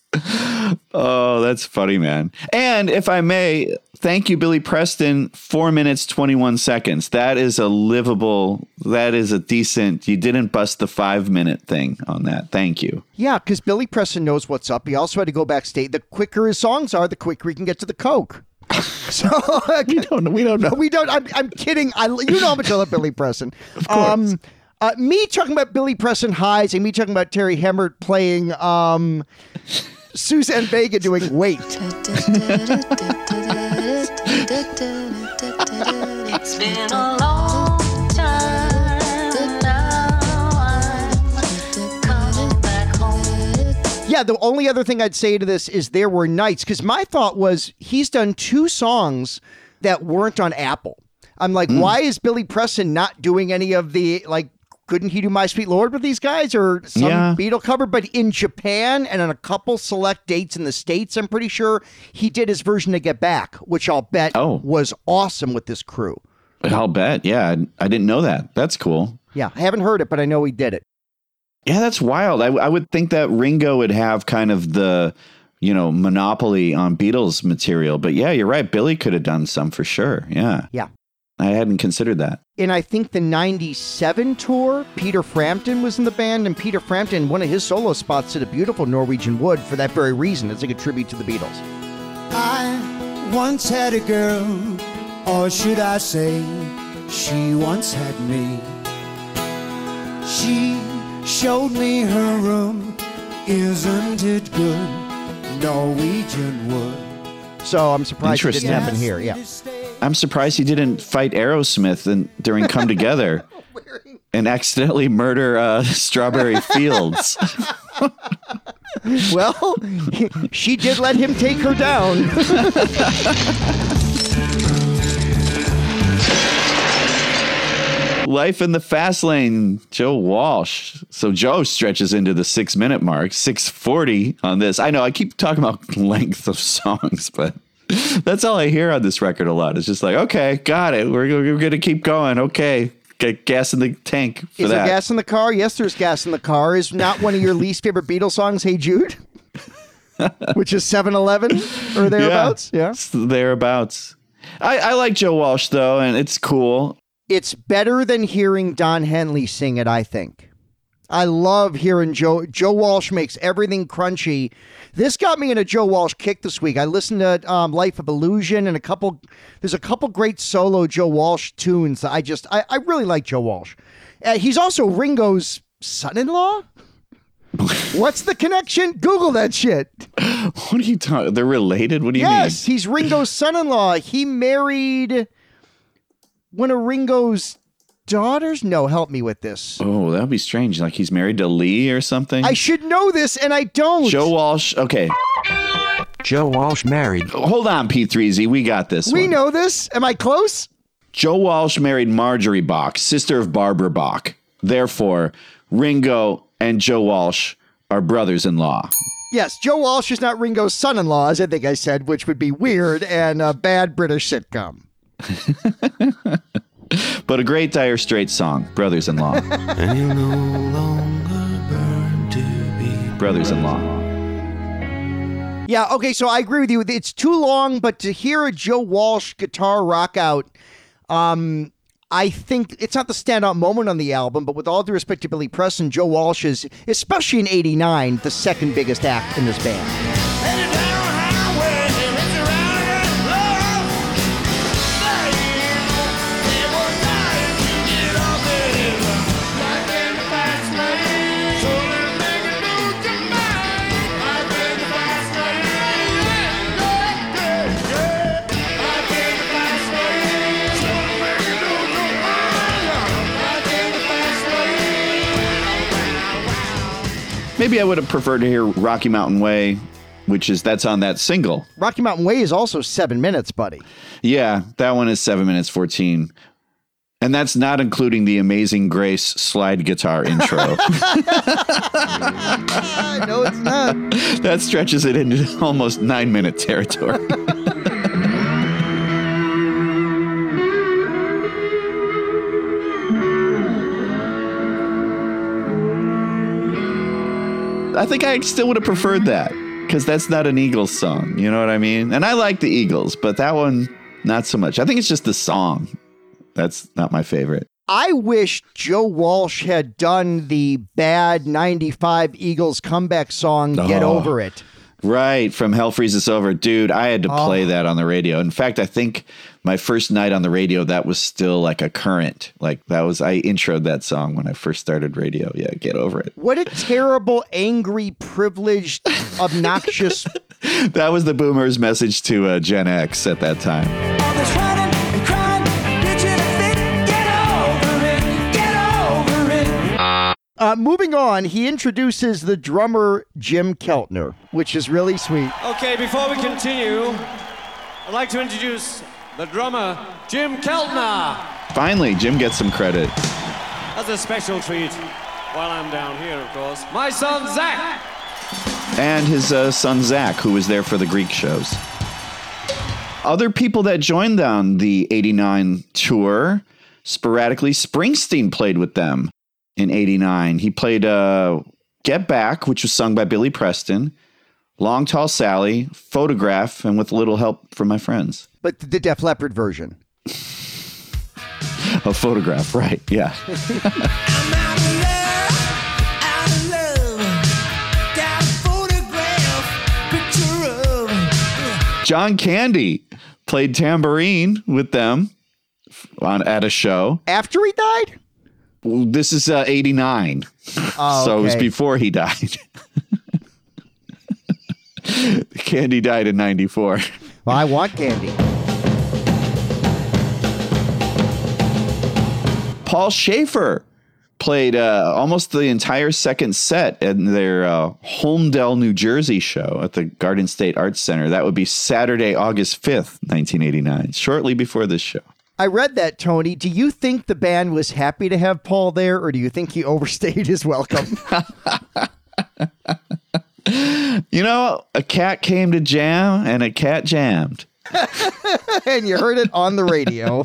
Speaker 3: Oh, that's funny, man. And if I may, thank you, Billy Preston. Four minutes, 21 seconds. That is a livable, that is a decent, you didn't bust the five minute thing on that. Thank you.
Speaker 1: Yeah, because Billy Preston knows what's up. He also had to go backstage. The quicker his songs are, the quicker he can get to the coke. So we
Speaker 3: don't. know. We don't know.
Speaker 1: We don't. I'm, I'm kidding. I you know how much I love Billy Preston. Of
Speaker 3: course.
Speaker 1: Um, uh, me talking about Billy Preston highs and me talking about Terri Hemmert playing um, Suzanne Vega doing wait.
Speaker 18: It's been a long time now. I'm coming back home.
Speaker 1: Yeah, the only other thing I'd say to this is there were nights because my thought was he's done two songs that weren't on Apple. I'm like, mm. why is Billy Preston not doing any of the like? Couldn't he do My Sweet Lord with these guys or some
Speaker 3: Yeah.
Speaker 1: Beatle cover? But in Japan and on a couple select dates in the States, I'm pretty sure he did his version to Get Back, which I'll bet oh. was awesome with this crew.
Speaker 3: I'll bet. Yeah, I, I didn't know that. That's cool.
Speaker 1: Yeah, I haven't heard it, but I know he did it.
Speaker 3: Yeah, that's wild. I, I would think that Ringo would have kind of the you know, monopoly on Beatles material. But yeah, you're right. Billy could have done some for sure. Yeah.
Speaker 1: Yeah.
Speaker 3: I hadn't considered that.
Speaker 1: In I think the 97 tour, Peter Frampton was in the band, and Peter Frampton, one of his solo spots, did a beautiful Norwegian Wood for that very reason. It's like a tribute to the Beatles.
Speaker 17: I once had a girl, or should I say, she once had me. She showed me her room, isn't it good? Norwegian wood.
Speaker 1: So I'm surprised it didn't happen here. Yeah.
Speaker 3: I'm surprised he didn't fight Aerosmith and during Come Together and accidentally murder uh, Strawberry Fields.
Speaker 1: well, she did let him take her down.
Speaker 3: Life in the fast lane, Joe Walsh. So Joe stretches into the six minute mark, 640 on this. I know I keep talking about length of songs, but that's all I hear on this record a lot. It's just like, okay, got it. We're, we're going to keep going. Okay. Get gas in the tank for
Speaker 1: Is
Speaker 3: that.
Speaker 1: there gas in the car? Yes, there's gas in the car. Is not one of your least favorite Beatles songs, Hey Jude? Which is 7 Eleven or thereabouts? Yeah.
Speaker 3: It's thereabouts. I, I like Joe Walsh though, and it's cool.
Speaker 1: It's better than hearing Don Henley sing it, I think. I love hearing Joe. Joe Walsh makes everything crunchy. This got me in a Joe Walsh kick this week. I listened to um, Life of Illusion and a couple. There's a couple great solo Joe Walsh tunes. that I just I, I really like Joe Walsh. Uh, he's also Ringo's son-in-law. What's the connection? Google that shit.
Speaker 3: What are you talking? They're related. What do you mean?
Speaker 1: yes, he's Ringo's son-in-law. He married one of Ringo's daughters. No, help me with this.
Speaker 3: Oh, that would be strange. Like he's married to Lee or something.
Speaker 1: I should know this, and I don't.
Speaker 3: Joe Walsh. Okay.
Speaker 10: Joe Walsh married.
Speaker 3: Hold on, P3Z. We got this.
Speaker 1: we
Speaker 3: one.
Speaker 1: know this. Am I close?
Speaker 3: Joe Walsh married Marjorie Bach, sister of Barbara Bach. Therefore, Ringo and Joe Walsh are brothers in law.
Speaker 1: Yes, Joe Walsh is not Ringo's son-in-law, as I think I said, which would be weird and a bad British sitcom.
Speaker 3: But a great Dire Straits song, Brothers in Law.
Speaker 9: And you no longer burn to be
Speaker 3: brothers in law.
Speaker 1: Yeah, okay, so I agree with you. It's too long, but to hear a Joe Walsh guitar rock out, um, I think it's not the standout moment on the album, but with all due respect to Billy Preston, Joe Walsh is, especially in 89, the second biggest act in this band.
Speaker 3: Maybe I would have preferred to hear Rocky Mountain Way, which is that's on that single.
Speaker 1: Rocky Mountain Way is also seven minutes, buddy.
Speaker 3: Yeah, that one is seven minutes 14. And that's not including the Amazing Grace slide guitar intro.
Speaker 1: no, it's not.
Speaker 3: that stretches it into almost nine minute territory. I think I still would have preferred that because that's not an Eagles song. You know what I mean? And I like the Eagles, but that one, not so much. I think it's just the song. That's not my favorite.
Speaker 1: I wish Joe Walsh had done the bad 95 Eagles comeback song, Get
Speaker 3: Oh.
Speaker 1: Over It.
Speaker 3: Right, from Hell Freezes Over. Dude, I had to play
Speaker 1: Oh.
Speaker 3: that on the radio. In fact, I think my first night on the radio, that was still like a current. Like that was, I introed that song when I first started radio. Yeah, get over it.
Speaker 1: What a terrible, angry, privileged, obnoxious.
Speaker 3: That was the boomers' message to uh, Gen X at that time.
Speaker 1: Uh, moving on, he introduces the drummer Jim Keltner, which is really sweet.
Speaker 8: Okay, before we continue, I'd like to introduce the drummer, Jim Keltner.
Speaker 3: Finally, Jim gets some credit.
Speaker 8: That's a special treat while I'm down here, of course. My son, Zach.
Speaker 3: And his uh, son Zach, who was there for the Greek shows. Other people that joined on the 89 tour, sporadically, Springsteen played with them in 89. He played uh, Get Back, which was sung by Billy Preston, Long Tall Sally, Photograph, and with a little help from my friends.
Speaker 1: But the Def Leppard version.
Speaker 3: A photograph, right? Yeah. John Candy played tambourine with them on at a show.
Speaker 1: After he died?
Speaker 3: This is uh, 89.
Speaker 1: Oh,
Speaker 3: so it was before he died. Candy died in 94.
Speaker 1: Well, I want candy.
Speaker 3: Paul Shaffer played uh, almost the entire second set in their uh, Holmdel, New Jersey show at the Garden State Arts Center. That would be Saturday, August 5th, 1989, shortly before this show.
Speaker 1: I read that, Tony. Do you think the band was happy to have Paul there, or do you think he overstayed his welcome?
Speaker 3: You know, a cat came to jam and a cat jammed
Speaker 1: and you heard it on the radio.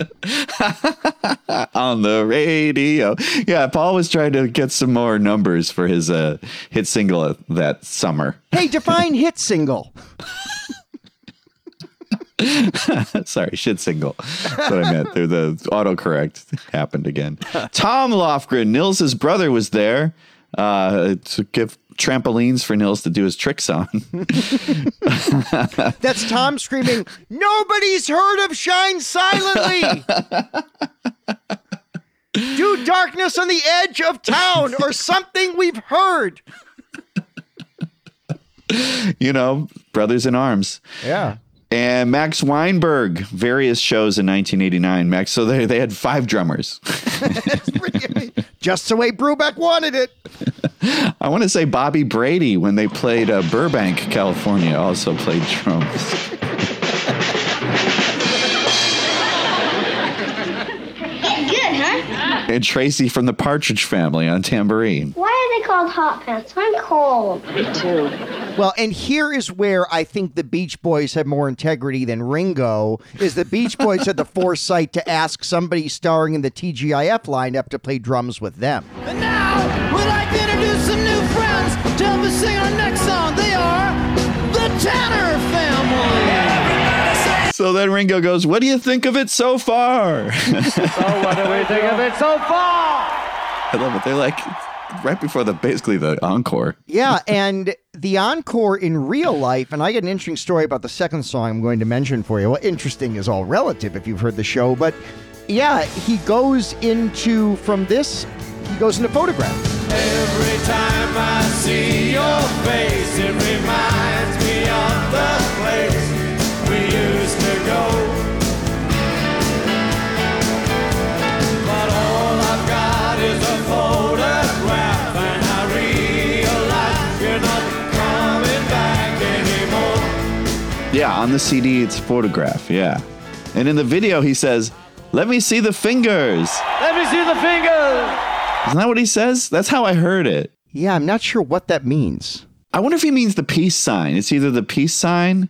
Speaker 3: on the radio. Yeah, Paul was trying to get some more numbers for his uh, hit single that summer.
Speaker 1: Hey, define hit single.
Speaker 3: Sorry, shit single. That's what I meant. The, the autocorrect happened again. Tom Lofgren, Nils' brother, was there uh, to give trampolines for Nils to do his tricks on.
Speaker 1: That's Tom screaming, Nobody's heard of Shine Silently. Do darkness on the edge of town or something we've heard.
Speaker 3: you know, brothers in arms.
Speaker 1: Yeah.
Speaker 3: And Max Weinberg, various shows in 1989. Max, so they, they had five drummers.
Speaker 1: Just the way Brubeck wanted it.
Speaker 3: I want to say Bobby Brady, when they played uh, Burbank, California, also played drums.
Speaker 13: Good, huh?
Speaker 3: And Tracy from the Partridge Family on tambourine.
Speaker 13: Why are they called hot pants? I'm cold. Me too.
Speaker 1: Well, and here is where I think the Beach Boys have more integrity than Ringo. Is the Beach Boys had the foresight to ask somebody starring in the TGIF lineup to play drums with them.
Speaker 7: And now, we'd like to introduce some new friends to help us sing our next song. They are the Tanner Family.
Speaker 3: So then Ringo goes, What do you think of it so far?
Speaker 15: So oh, what do we think of it so far?
Speaker 3: I love it. They're like right before the basically the encore.
Speaker 1: Yeah, and the encore in real life, and I get an interesting story about the second song I'm going to mention for you. Well, interesting is all relative if you've heard the show, but yeah, he goes into from this, he goes into photograph.
Speaker 7: Every time I see your face, it reminds me of the
Speaker 3: Yeah, on the CD it's photograph, yeah. And in the video he says, Let me see the fingers.
Speaker 15: Let me see the fingers.
Speaker 3: Isn't that what he says? That's how I heard it.
Speaker 1: Yeah, I'm not sure what that means.
Speaker 3: I wonder if he means the peace sign. It's either the peace sign.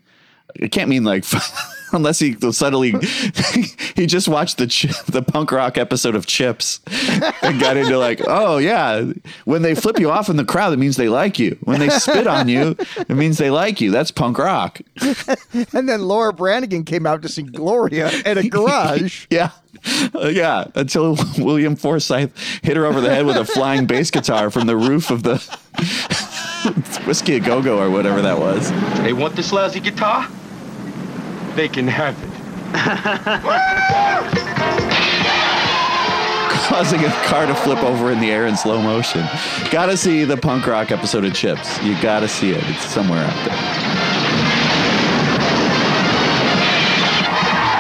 Speaker 3: It can't mean like unless he suddenly he just watched the Ch- the punk rock episode of Chips and got into like, oh yeah, when they flip you off in the crowd, it means they like you. When they spit on you, it means they like you. That's punk rock.
Speaker 1: and then Laura Branigan came out to sing Gloria at a garage.
Speaker 3: yeah. Uh, yeah, until William Forsythe hit her over the head with a flying bass guitar from the roof of the Whisky a Go Go or whatever that was.
Speaker 19: They want this lousy guitar? They can have it.
Speaker 3: causing a car to flip over in the air in slow motion. Gotta see the punk rock episode of Chips. You gotta see it. It's somewhere out there.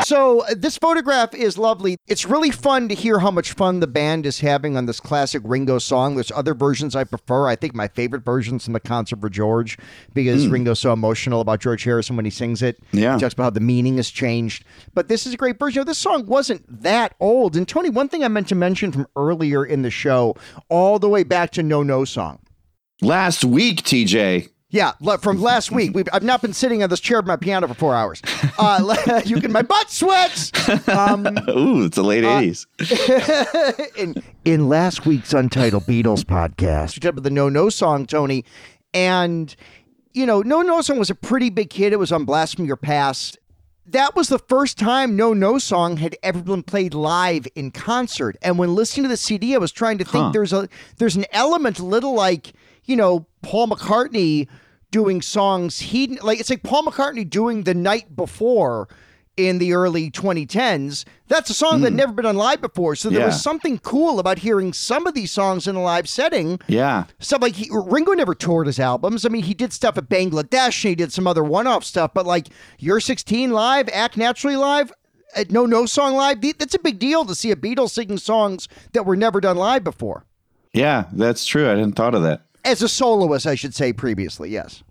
Speaker 1: So uh, this photograph is lovely. It's really fun to hear how much fun the band is having on this classic Ringo song. There's other versions I prefer. I think my favorite version's from the concert for George because
Speaker 3: Mm.
Speaker 1: Ringo's so emotional about George Harrison when he sings it.
Speaker 3: Yeah.
Speaker 1: He talks about how the meaning has changed. But this is a great version. You know, this song wasn't that old. And Tony, one thing I meant to mention from earlier in the show, all the way back to No No Song.
Speaker 3: Last week, TJ.
Speaker 1: Yeah, from last week. We've, I've not been sitting on this chair at my piano for four hours. Uh, you can, my butt sweats. Um,
Speaker 3: Ooh, it's the late
Speaker 1: Uh,
Speaker 3: 80s.
Speaker 1: in, in last week's Untitled Beatles podcast, we talked about the No No song, Tony, and you know, No No Song was a pretty big hit. It was on Blast from Your Past. That was the first time No No Song had ever been played live in concert. And when listening to the CD, I was trying to think
Speaker 3: Huh.
Speaker 1: there's a there's an element a little like, you know, Paul McCartney doing songs he like it's like Paul McCartney doing the night before in the early 2010s. That's a song that had never been on live before. So there.
Speaker 3: Yeah.
Speaker 1: was something cool about hearing some of these songs in a live setting.
Speaker 3: Yeah.
Speaker 1: Stuff like he, Ringo never toured his albums. I mean, he did stuff at Bangladesh and he did some other one-off stuff, but like You're 16 live, Act Naturally live, uh, No No Song live, that's a big deal to see a Beatles singing songs that were never done live before.
Speaker 3: Yeah, that's true. I hadn't thought of that.
Speaker 1: As a soloist, I should say previously, yes.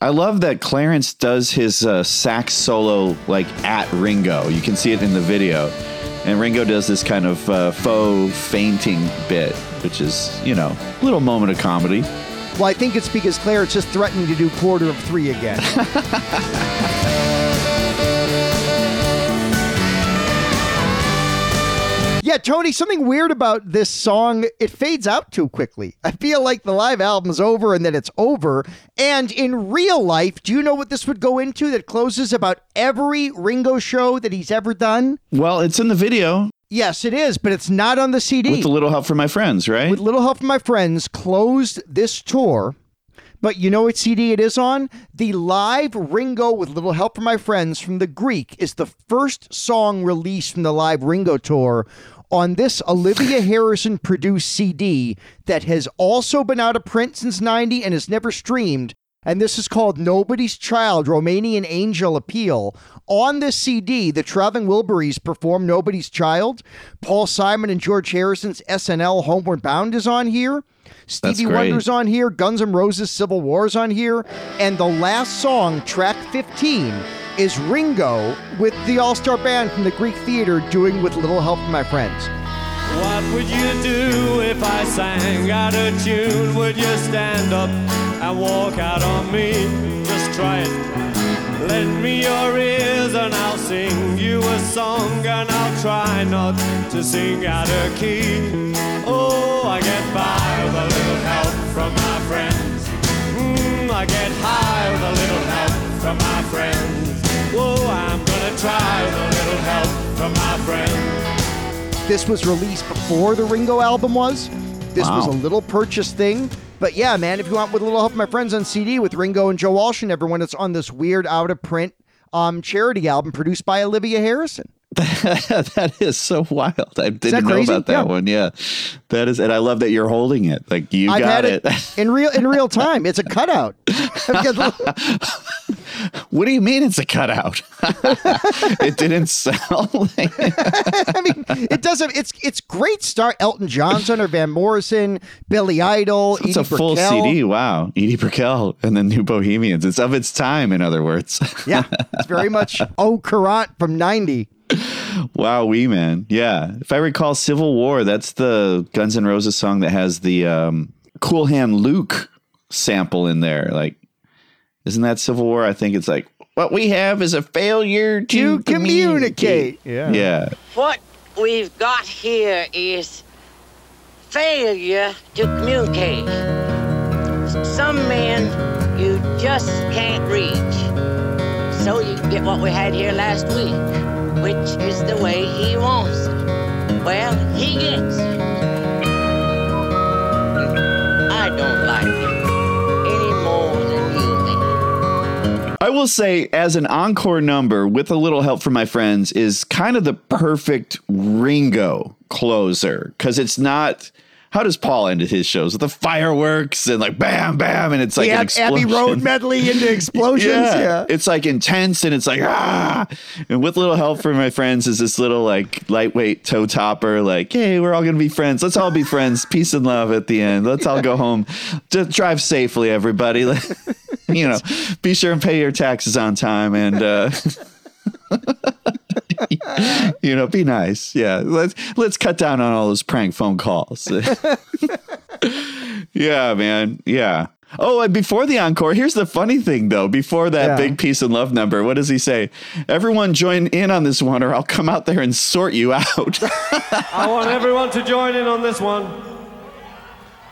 Speaker 3: I love that Clarence does his uh, sax solo like at Ringo. You can see it in the video. And Ringo does this kind of uh, faux fainting bit, which is, you know, a little moment of comedy.
Speaker 1: Well, I think it's because Clarence is threatening to do quarter of three again. Tony, something weird about this song, it fades out too quickly. I feel like the live album's over and then it's over. And in real life, do you know what this would go into that closes about every Ringo show that he's ever done?
Speaker 3: Well, it's in the video
Speaker 1: Yes, it is, but it's not on the CD.
Speaker 3: with a little help from my friends, right?
Speaker 1: With little help from my friends, closed this tour. But you know what CD it is on? The live Ringo with little help from my friends from the Greek is the first song released from the live Ringo tour on this Olivia Harrison produced CD that has also been out of print since 90 and is never streamed. And this is called Nobody's Child Romanian Angel Appeal. On this CD, the Traveling Wilburys perform Nobody's Child. Paul Simon and George Harrison's SNL Homeward Bound is on here. Stevie. Wonder's on here. Guns N' Roses Civil War's on here. And the last song, track 15, is Ringo with the All Star Band from the Greek Theater doing With Little Help from My Friends.
Speaker 8: What would you do if I sang out of tune? Would you stand up and walk out on me? Just try it. Lend me your ears and I'll sing you a song and I'll try not to sing out key. Oh, I get by with a little help from my friends. Mm, I get high with a little help from my friends. Oh, I'm gonna try with a little help from my friends.
Speaker 1: This was released before the Ringo album was. This was a little purchase thing. But yeah, man, if you want with a little help from my friends on CD with Ringo and Joe Walsh and everyone, it's on this weird out of print um, charity album produced by Olivia Harrison.
Speaker 3: that is so wild. I didn't know
Speaker 1: crazy?
Speaker 3: about that
Speaker 1: Yeah.
Speaker 3: one. Yeah. That is and I love that you're holding it. Like you
Speaker 1: I've
Speaker 3: got
Speaker 1: had it, in real in real time. It's a cutout. I've got little-
Speaker 3: what do you mean it's a cutout? it didn't sell.
Speaker 1: I mean, it doesn't. It's it's great. Star Elton John's on or Van Morrison, Billy Idol,
Speaker 3: it's
Speaker 1: Edie
Speaker 3: a full
Speaker 1: Brickell.
Speaker 3: CD. Wow. Edie Brickell and the New Bohemians. It's of its time, in other words.
Speaker 1: Yeah, it's very much Oh Karat from '90.
Speaker 3: Wow, we man. Yeah. If I recall Civil War, that's the Guns N' Roses song that has the um, Cool Hand Luke sample in there. Like, isn't that Civil War? I think it's like, what we have is a failure to,
Speaker 1: To communicate.
Speaker 3: Yeah.
Speaker 1: Yeah.
Speaker 3: Yeah.
Speaker 20: What we've got here is failure to communicate. Some men you just can't reach. So you get what we had here last week, which is the way he wants it. Well, he gets. I don't like it.
Speaker 3: I will say, as an encore number with a little help from my friends, is kind of the perfect Ringo closer because it's not. How does Paul end his shows with the fireworks and like bam, bam, and it's like
Speaker 1: yeah,
Speaker 3: an
Speaker 1: Abbey. Road medley into explosions. yeah.
Speaker 3: It's like intense and it's like ah. And with little help from my friends is this little like lightweight toe topper, like, hey, we're all gonna be friends. Let's all be friends. Peace and love at the end. Let's all go home. Just drive safely, everybody. you know, be sure and pay your taxes on time and uh you know, be nice. Yeah. Let's let's cut down on all those prank phone calls. yeah, man. Yeah. Oh, and before the encore, here's the funny thing though. Before that
Speaker 1: Yeah.
Speaker 3: big peace and love number, what does he say? Everyone join in on this one, or I'll come out there and sort you out.
Speaker 8: I want everyone to join in on this one.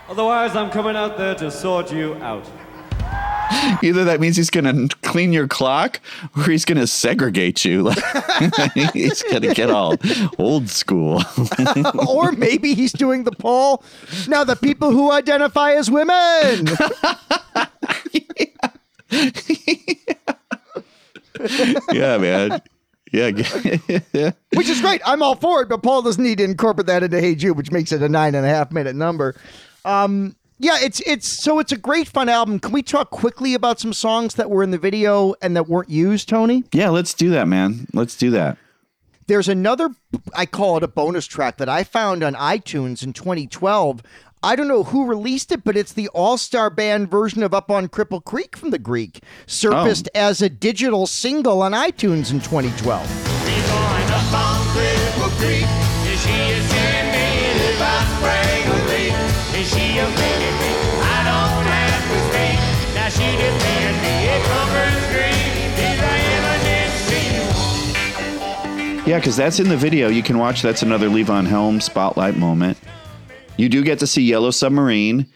Speaker 8: Otherwise, I'm coming out there to sort you out.
Speaker 3: Either that means he's going to clean your clock or he's going to segregate you. he's going to get all old school.
Speaker 1: or maybe he's doing the poll. Now, the people who identify as women.
Speaker 3: yeah, man. Yeah.
Speaker 1: which is great. I'm all for it, but Paul doesn't need to incorporate that into Hey Jude, which makes it a nine and a half minute number. Um, yeah, it's it's so it's a great fun album. Can we talk quickly about some songs that were in the video and that weren't used, Tony?
Speaker 3: yeah, let's do that, man. Let's do that.
Speaker 1: There's another, I call it a bonus track that I found on iTunes in 2012. I don't know who released it, but it's the All Star Band version of Up on Cripple Creek from the Greek, surfaced oh. as a digital single on iTunes in 2012.
Speaker 3: Yeah, because that's in the video. You can watch. That's another Levon Helm spotlight moment. You do get to see Yellow Submarine,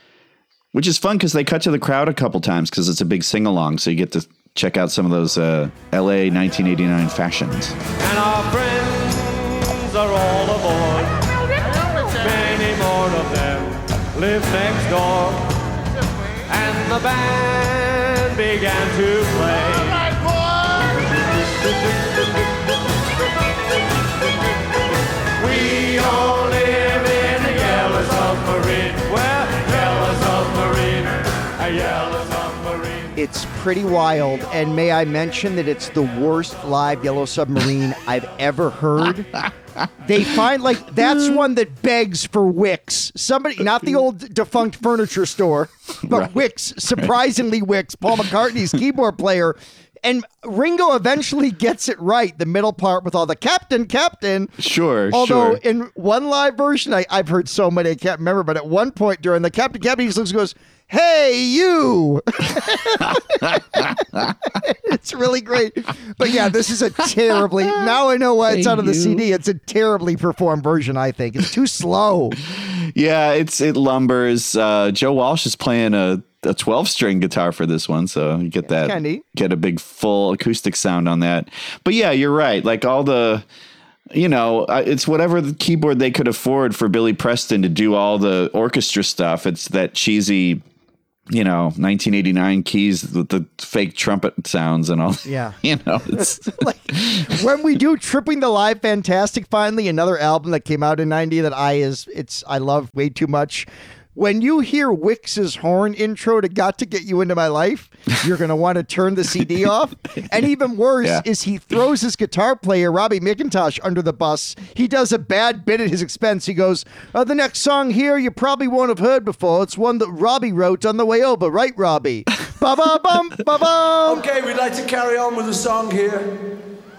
Speaker 3: which is fun because they cut to the crowd a couple times because it's a big sing along. So you get to check out some of those uh, LA 1989 fashions.
Speaker 7: And our friends are all aboard. Many more of them live next door. And the band began to
Speaker 1: It's pretty wild, and may I mention that it's the worst live Yellow Submarine I've ever heard. They find like that's one that begs for Wix. Somebody, not the old defunct furniture store, but Wix. Surprisingly, Wix, Paul McCartney's keyboard player. And Ringo eventually gets it right, the middle part with all the captain, captain.
Speaker 3: Sure,
Speaker 1: Although
Speaker 3: sure.
Speaker 1: in one live version, I, I've heard so many, I can't remember, but at one point during the captain, captain, he just looks and goes, Hey, you. it's really great. But yeah, this is a terribly, now I know why it's
Speaker 3: Hey,
Speaker 1: out of the
Speaker 3: you.
Speaker 1: CD. It's a terribly performed version, I think. It's too slow.
Speaker 3: Yeah, it's it lumbers. Uh, Joe Walsh is playing a, a 12 string guitar for this one, so you get that get a big full acoustic sound on that. But yeah, you're right. Like all the you know, it's whatever the keyboard they could afford for Billy Preston to do all the orchestra stuff. It's that cheesy, you know, 1989 keys with the fake trumpet sounds and all.
Speaker 1: Yeah.
Speaker 3: You know, it's like
Speaker 1: when we do tripping the live fantastic finally another album that came out in 90 that i is it's i love way too much when you hear Wix's horn intro to Got to Get You Into My Life, you're going to want to turn the CD off. And even worse
Speaker 3: Yeah.
Speaker 1: is he throws his guitar player, Robbie McIntosh, under the bus. He does a bad bit at his expense. He goes, uh, The next song here you probably won't have heard before. It's one that Robbie wrote on the way over, right, Robbie? ba ba bum, ba bum.
Speaker 21: Okay, we'd like to carry on with a song here,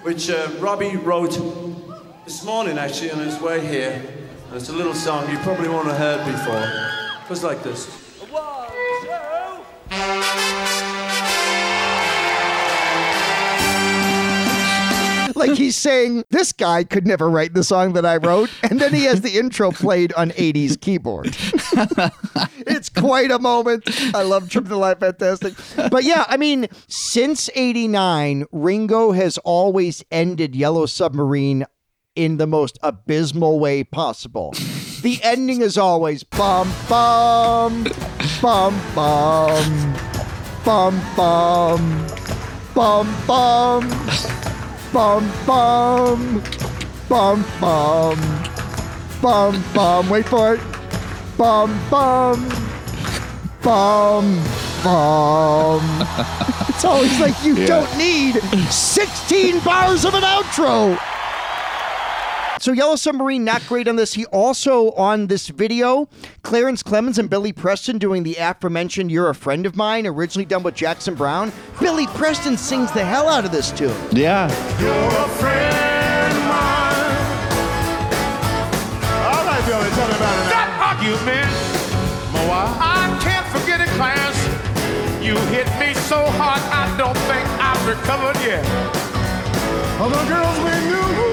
Speaker 21: which uh, Robbie wrote this morning actually on his way here. It's a little song you probably won't have heard before. It goes like this.
Speaker 1: like he's saying this guy could never write the song that I wrote, and then he has the intro played on 80s keyboard. it's quite a moment. I love Tripping the Live Fantastic. But yeah, I mean, since 89, Ringo has always ended Yellow Submarine in the most abysmal way possible. The ending is always bum bum bum bum bum bum bum bum bum bum bum bum bum bum wait for it bum bum bum bum it's always like you
Speaker 3: Yeah.
Speaker 1: don't need 16 bars of an outro so Yellow Submarine, not great on this. He also on this video, Clarence Clemons and Billy Preston doing the aforementioned "You're a Friend of Mine," originally done with Jackson Browne. Billy Preston sings the hell out of this tune.
Speaker 3: yeah.
Speaker 2: You're a friend of mine. All right, Billy, tell me about it now. That argument, I can't forget it, Clarence. You hit me so hard, I don't think I've recovered yet. All the girls we knew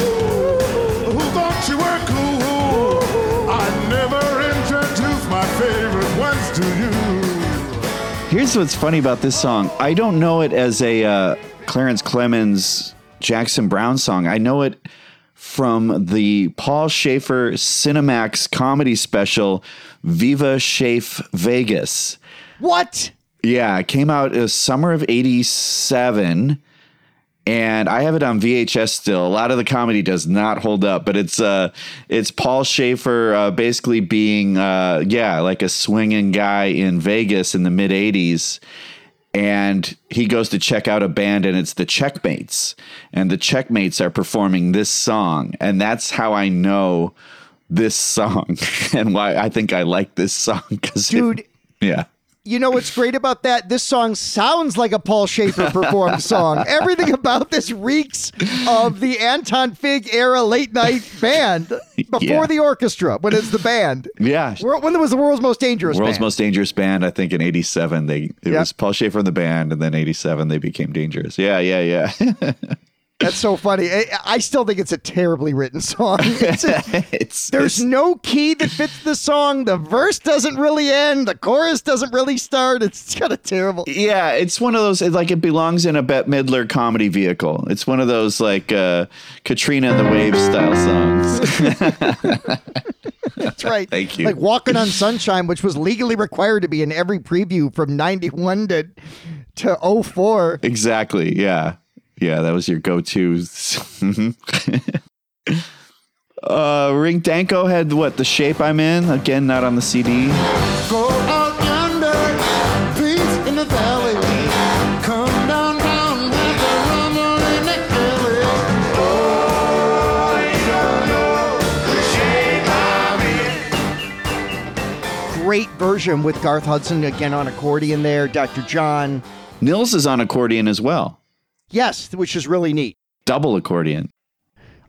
Speaker 3: Here's what's funny about this song. I don't know it as a uh, Clarence Clemons Jackson Browne song. I know it from the Paul Shaffer Cinemax comedy special Viva Shaf Vegas.
Speaker 1: What?
Speaker 3: Yeah, it came out uh, summer of 87 and I have it on VHS still. A lot of the comedy does not hold up, but it's uh it's Paul Shaffer uh, basically being uh yeah, like a swinging guy in Vegas in the mid 80s and he goes to check out a band and it's the Checkmates and the Checkmates are performing this song and that's how I know this song and why I think I like this song cuz
Speaker 1: Dude.
Speaker 3: yeah.
Speaker 1: You know what's great about that? This song sounds like a Paul Shaffer performed song. Everything about this reeks of the Anton Fig era late night band before
Speaker 3: Yeah.
Speaker 1: the orchestra, when it's the band.
Speaker 3: Yeah.
Speaker 1: When it was the world's most dangerous
Speaker 3: World's
Speaker 1: band.
Speaker 3: Most Dangerous Band. I think in '87 they it
Speaker 1: Yep.
Speaker 3: was Paul Shaffer in the band, and then '87 they became Dangerous. Yeah, yeah, yeah.
Speaker 1: That's so funny. I, I still think it's a terribly written song. It's a- there's no key that fits the song. The verse doesn't really end. The chorus doesn't really start. It's kind of terrible.
Speaker 3: yeah, it's one of those. It's like it belongs in a Bette Midler comedy vehicle. It's one of those like uh, Katrina and the Waves style songs.
Speaker 1: That's right.
Speaker 3: Thank you.
Speaker 1: Like Walking on Sunshine, which was legally required to be in every preview from 91 to, to 04.
Speaker 3: exactly. Yeah, yeah. That was your go-to. Uh, Rick Danko had what? The shape I'm in. Again, not on the CD.
Speaker 17: Go out yonder, peace in the valley. Come downtown, have a rumble in the alley. Oh, you don't know the shape I'm in.
Speaker 1: Great version with Garth Hudson again on accordion there. Dr. John.
Speaker 3: Nils is on accordion as well.
Speaker 1: Yes, which is really neat.
Speaker 3: Double accordion.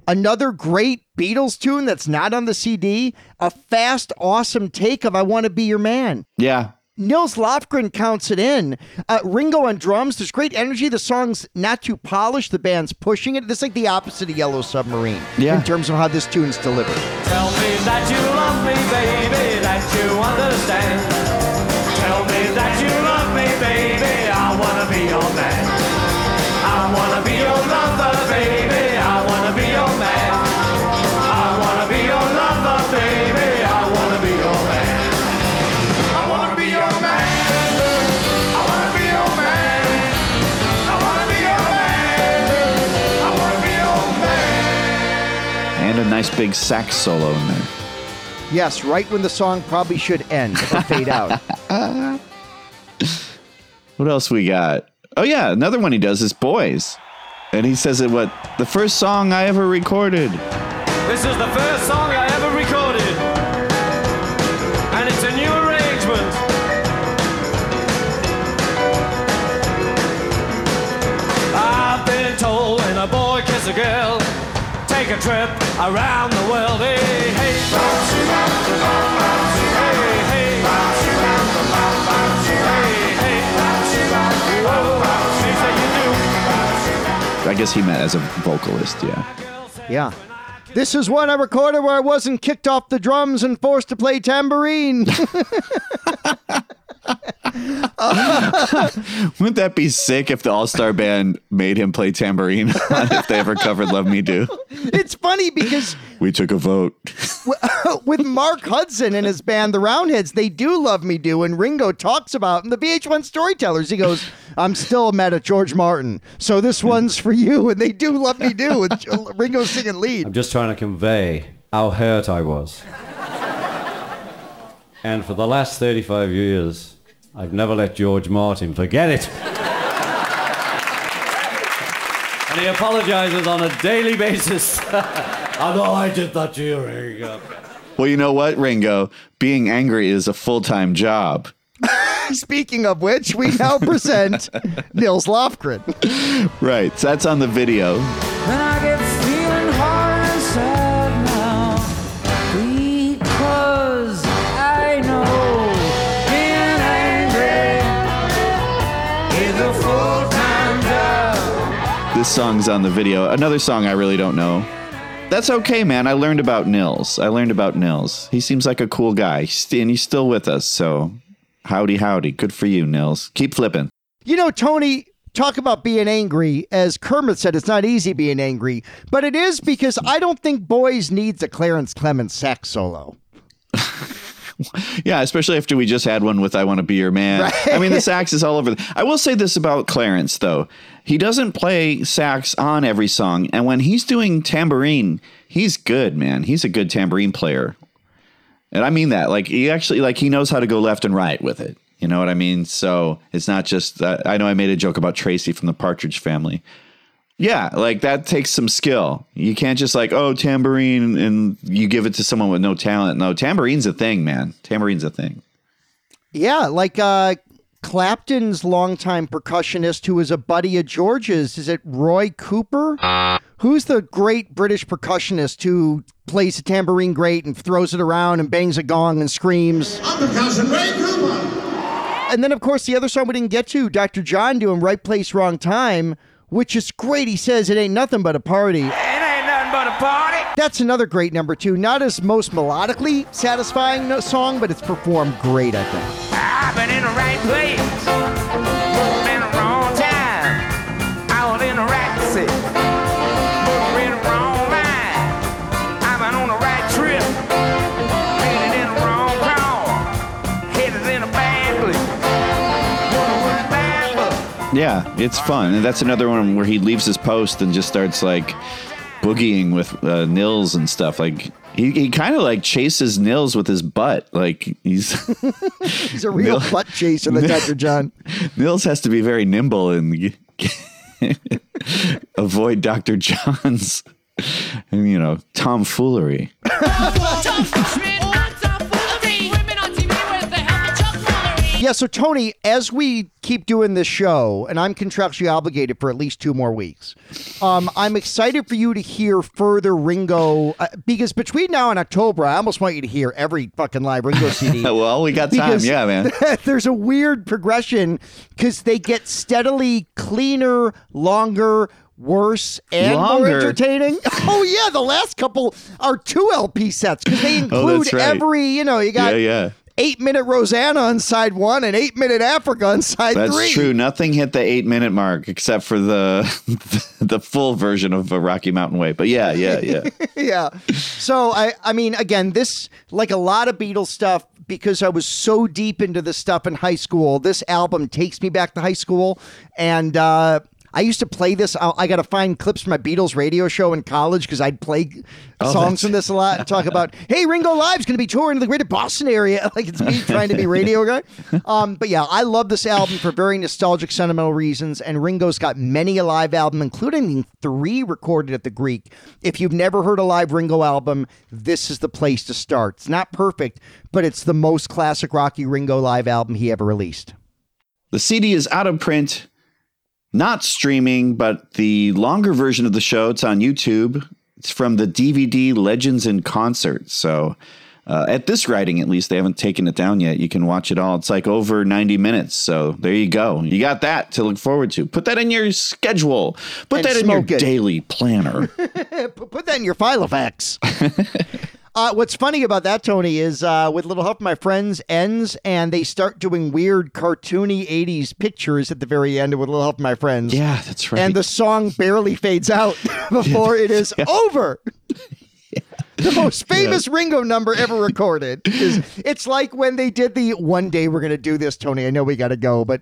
Speaker 1: Another great Beatles tune that's not on the CD. A fast, awesome take of I Want to Be Your Man.
Speaker 3: Yeah.
Speaker 1: Nils Lofgren counts it in. Uh, Ringo on drums. There's great energy. The song's not too polished. The band's pushing it. This is like the opposite of Yellow Submarine
Speaker 3: Yeah.
Speaker 1: in terms of how this tune's delivered.
Speaker 8: Tell me that you love me, baby, that you understand. Tell me that you love me, baby,
Speaker 3: a nice big sax solo in there.
Speaker 1: Yes, right when the song probably should end or fade out.
Speaker 3: What else we got? Oh yeah, another one he does is Boys. And he says it what the first song I ever recorded.
Speaker 8: This is the first song I ever recorded. And it's a new arrangement. I've been told when a boy kisses a girl, take a trip around the world. Hey, hey. Hey, hey. Hey, hey. Whoa, she said you do.
Speaker 3: I guess he meant as a vocalist, yeah.
Speaker 1: Yeah. This is one I recorded where I wasn't kicked off the drums and forced to play tambourine.
Speaker 3: Wouldn't that be sick if the All Star Band made him play tambourine if they ever covered Love Me Do?
Speaker 1: it's funny because
Speaker 3: We took a vote.
Speaker 1: with Mark Hudson and his band, the Roundheads, they do Love Me Do, and Ringo talks about in the VH1 Storytellers. He goes, I'm still mad at George Martin, so this one's for you. And they do Love Me Do, with Ringo singing lead.
Speaker 22: I'm just trying to convey how hurt I was. and for the last 35 years, I've never let George Martin forget it. and he apologizes on a daily basis. I know I did that to you, Ringo.
Speaker 3: Well, you know what, Ringo? Being angry is a full time job.
Speaker 1: Speaking of which, we now present Nils Lofgren.
Speaker 3: Right. So that's on the video. This song's on the video. Another song I really don't know. That's okay, man. I learned about Nils. I learned about Nils. He seems like a cool guy, and he's still with us. So Howdy, howdy. Good for you, Nils. Keep flipping.
Speaker 1: You know, Tony, talk about being angry. As Kermit said, it's not easy being angry, but it is because I don't think Boys needs a Clarence Clemons sax solo.
Speaker 3: Yeah, especially after we just had one with I Want to Be Your Man. I mean, the sax is all over. The, I will say this about Clarence, though. He doesn't play sax on every song. And when he's doing tambourine, he's good, man. He's a good tambourine player. And I mean that. Like, he actually, like, he knows how to go left and right with it. You know what I mean? So it's not just, uh, I know I made a joke about Tracy from the Partridge family. Yeah, like that takes some skill. You can't just like, oh, tambourine, and you give it to someone with no talent. No, tambourine's a thing, man. Tambourine's a thing.
Speaker 1: Yeah, like uh, Clapton's longtime percussionist who was a buddy of George's. Is it Roy Cooper? Who's the great British percussionist who plays the tambourine great and throws it around and bangs a gong and screams?
Speaker 17: I'm percussion Ray Cooper.
Speaker 1: And then, of course, the other song we didn't get to, Dr. John doing Right Place, Wrong Time, which is great. He says it ain't nothing but a party.
Speaker 7: It ain't nothing but a party.
Speaker 1: That's another great number two. Not as most melodically satisfying song, but it's performed great, I think.
Speaker 7: I've been in the right place,
Speaker 3: Yeah, it's fun. And that's another one where he leaves his post and just starts like boogieing with uh, Nils and stuff. Like he, he kind of like chases Nils with his butt. Like he's
Speaker 1: He's a real
Speaker 3: Nil-
Speaker 1: butt chaser, the Dr. John.
Speaker 3: Nils has to be very nimble and avoid Dr. John's you know tomfoolery.
Speaker 1: Yeah, so Tony, as we keep doing this show, and I'm contractually obligated for at least two more weeks, um, I'm excited for you to hear further Ringo uh, because between now and October, I almost want you to hear every fucking live Ringo CD.
Speaker 3: well, we got time, yeah, man.
Speaker 1: there's a weird progression because they get steadily cleaner, longer, worse, and more entertaining. Oh yeah, the last couple are two LP sets because they include
Speaker 3: Oh, right.
Speaker 1: every. You know, you got
Speaker 3: yeah, yeah.
Speaker 1: Eight minute Rosanna on side one and eight minute Africa on side
Speaker 3: That's
Speaker 1: three.
Speaker 3: true. Nothing hit the eight minute mark except for the the full version of a Rocky Mountain Way. But yeah, yeah, yeah.
Speaker 1: yeah. So I I mean again this like a lot of Beatles stuff because I was so deep into this stuff in high school. This album takes me back to high school and uh I used to play this. I, I got to find clips from my Beatles radio show in college because I'd play
Speaker 3: Oh,
Speaker 1: songs from this a lot and talk about, hey, Ringo Live's going to be touring the greater Boston area. Like it's me trying to be radio guy. Um, but yeah, I love this album for very nostalgic, sentimental reasons. And Ringo's got many a live album, including three recorded at the Greek. If you've never heard a live Ringo album, this is the place to start. It's not perfect, but it's the most classic Rocky Ringo live album he ever released.
Speaker 3: The CD is out of print, not streaming, but the longer version of the show, it's on YouTube. It's from the DVD Legends in Concert. So uh, at this writing, at least, they haven't taken it down yet. You can watch it all. It's like over 90 minutes. So there you go. You got that to look forward to. Put that in your schedule. Put
Speaker 1: And
Speaker 3: that in your
Speaker 1: it.
Speaker 3: daily planner.
Speaker 1: put, that in your file of X. Uh, what's funny about that, Tony, is uh, with Little Help My Friends ends, and they start doing weird cartoony 80s pictures at the very end of With Little Help My Friends.
Speaker 3: Yeah, that's right.
Speaker 1: And the song barely fades out before it is over. The most famous Ringo number ever recorded is it's like when they did the one day we're gonna do this, Tony. I know we gotta go, but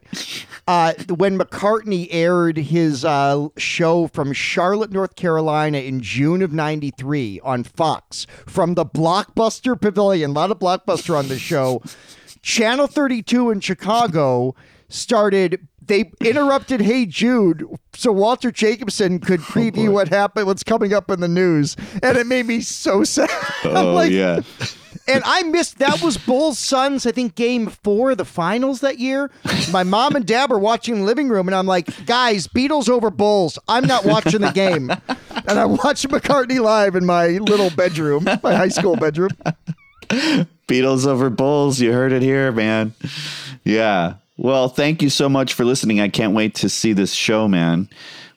Speaker 1: uh, when McCartney aired his uh, show from Charlotte, North Carolina in June of '93 on Fox from the Blockbuster Pavilion, a lot of Blockbuster on the show. Channel 32 in Chicago started. They interrupted Hey Jude so Walter Jacobson could oh, preview what happened, what's coming up in the news, and it made me so sad.
Speaker 3: Oh,
Speaker 1: like,
Speaker 3: yeah.
Speaker 1: and I missed that was Bulls Suns, I think game four of the finals that year. My mom and dad were watching in the living room, and I'm like, guys, Beatles over Bulls. I'm not watching the game. And I watched McCartney live in my little bedroom, my high school bedroom.
Speaker 3: Beatles over Bulls. You heard it here, man. Yeah. Well, thank you so much for listening. I can't wait to see this show, man,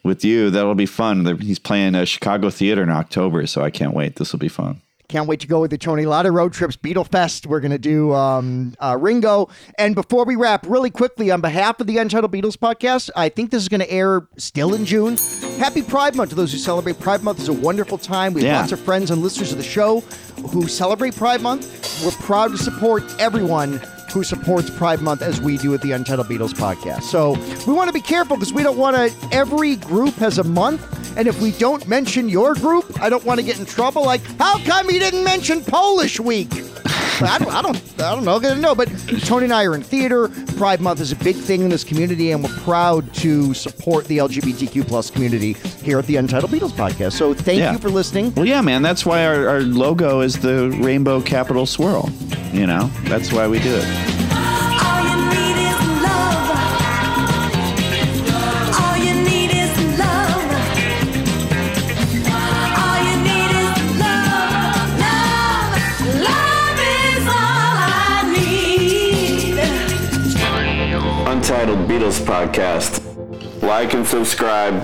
Speaker 3: with you. That'll be fun. He's playing a Chicago theater in October, so I can't wait. This will be fun.
Speaker 1: Can't wait to go with the Tony. A lot of road trips, Beatle Fest. We're going to do um, uh, Ringo. And before we wrap, really quickly, on behalf of the Untitled Beatles podcast, I think this is going to air still in June. Happy Pride Month to those who celebrate Pride Month. It's a wonderful time. We have
Speaker 3: Yeah.
Speaker 1: lots of friends and listeners of the show who celebrate Pride Month. We're proud to support everyone who supports Pride Month as we do at the Untitled Beatles podcast. So we want to be careful because we don't want to, every group has a month. And if we don't mention your group, I don't want to get in trouble. Like, how come you didn't mention Polish Week? I don't, I don't, I don't know. I don't know. But Tony and I are in theater. Pride Month is a big thing in this community, and we're proud to support the LGBTQ plus community here at the Untitled Beatles podcast. So thank
Speaker 3: Yeah.
Speaker 1: you for listening.
Speaker 3: Well, yeah, man. That's why our, our logo is the rainbow Capitol swirl. You know, that's why we do it.
Speaker 23: Podcast. Like and subscribe,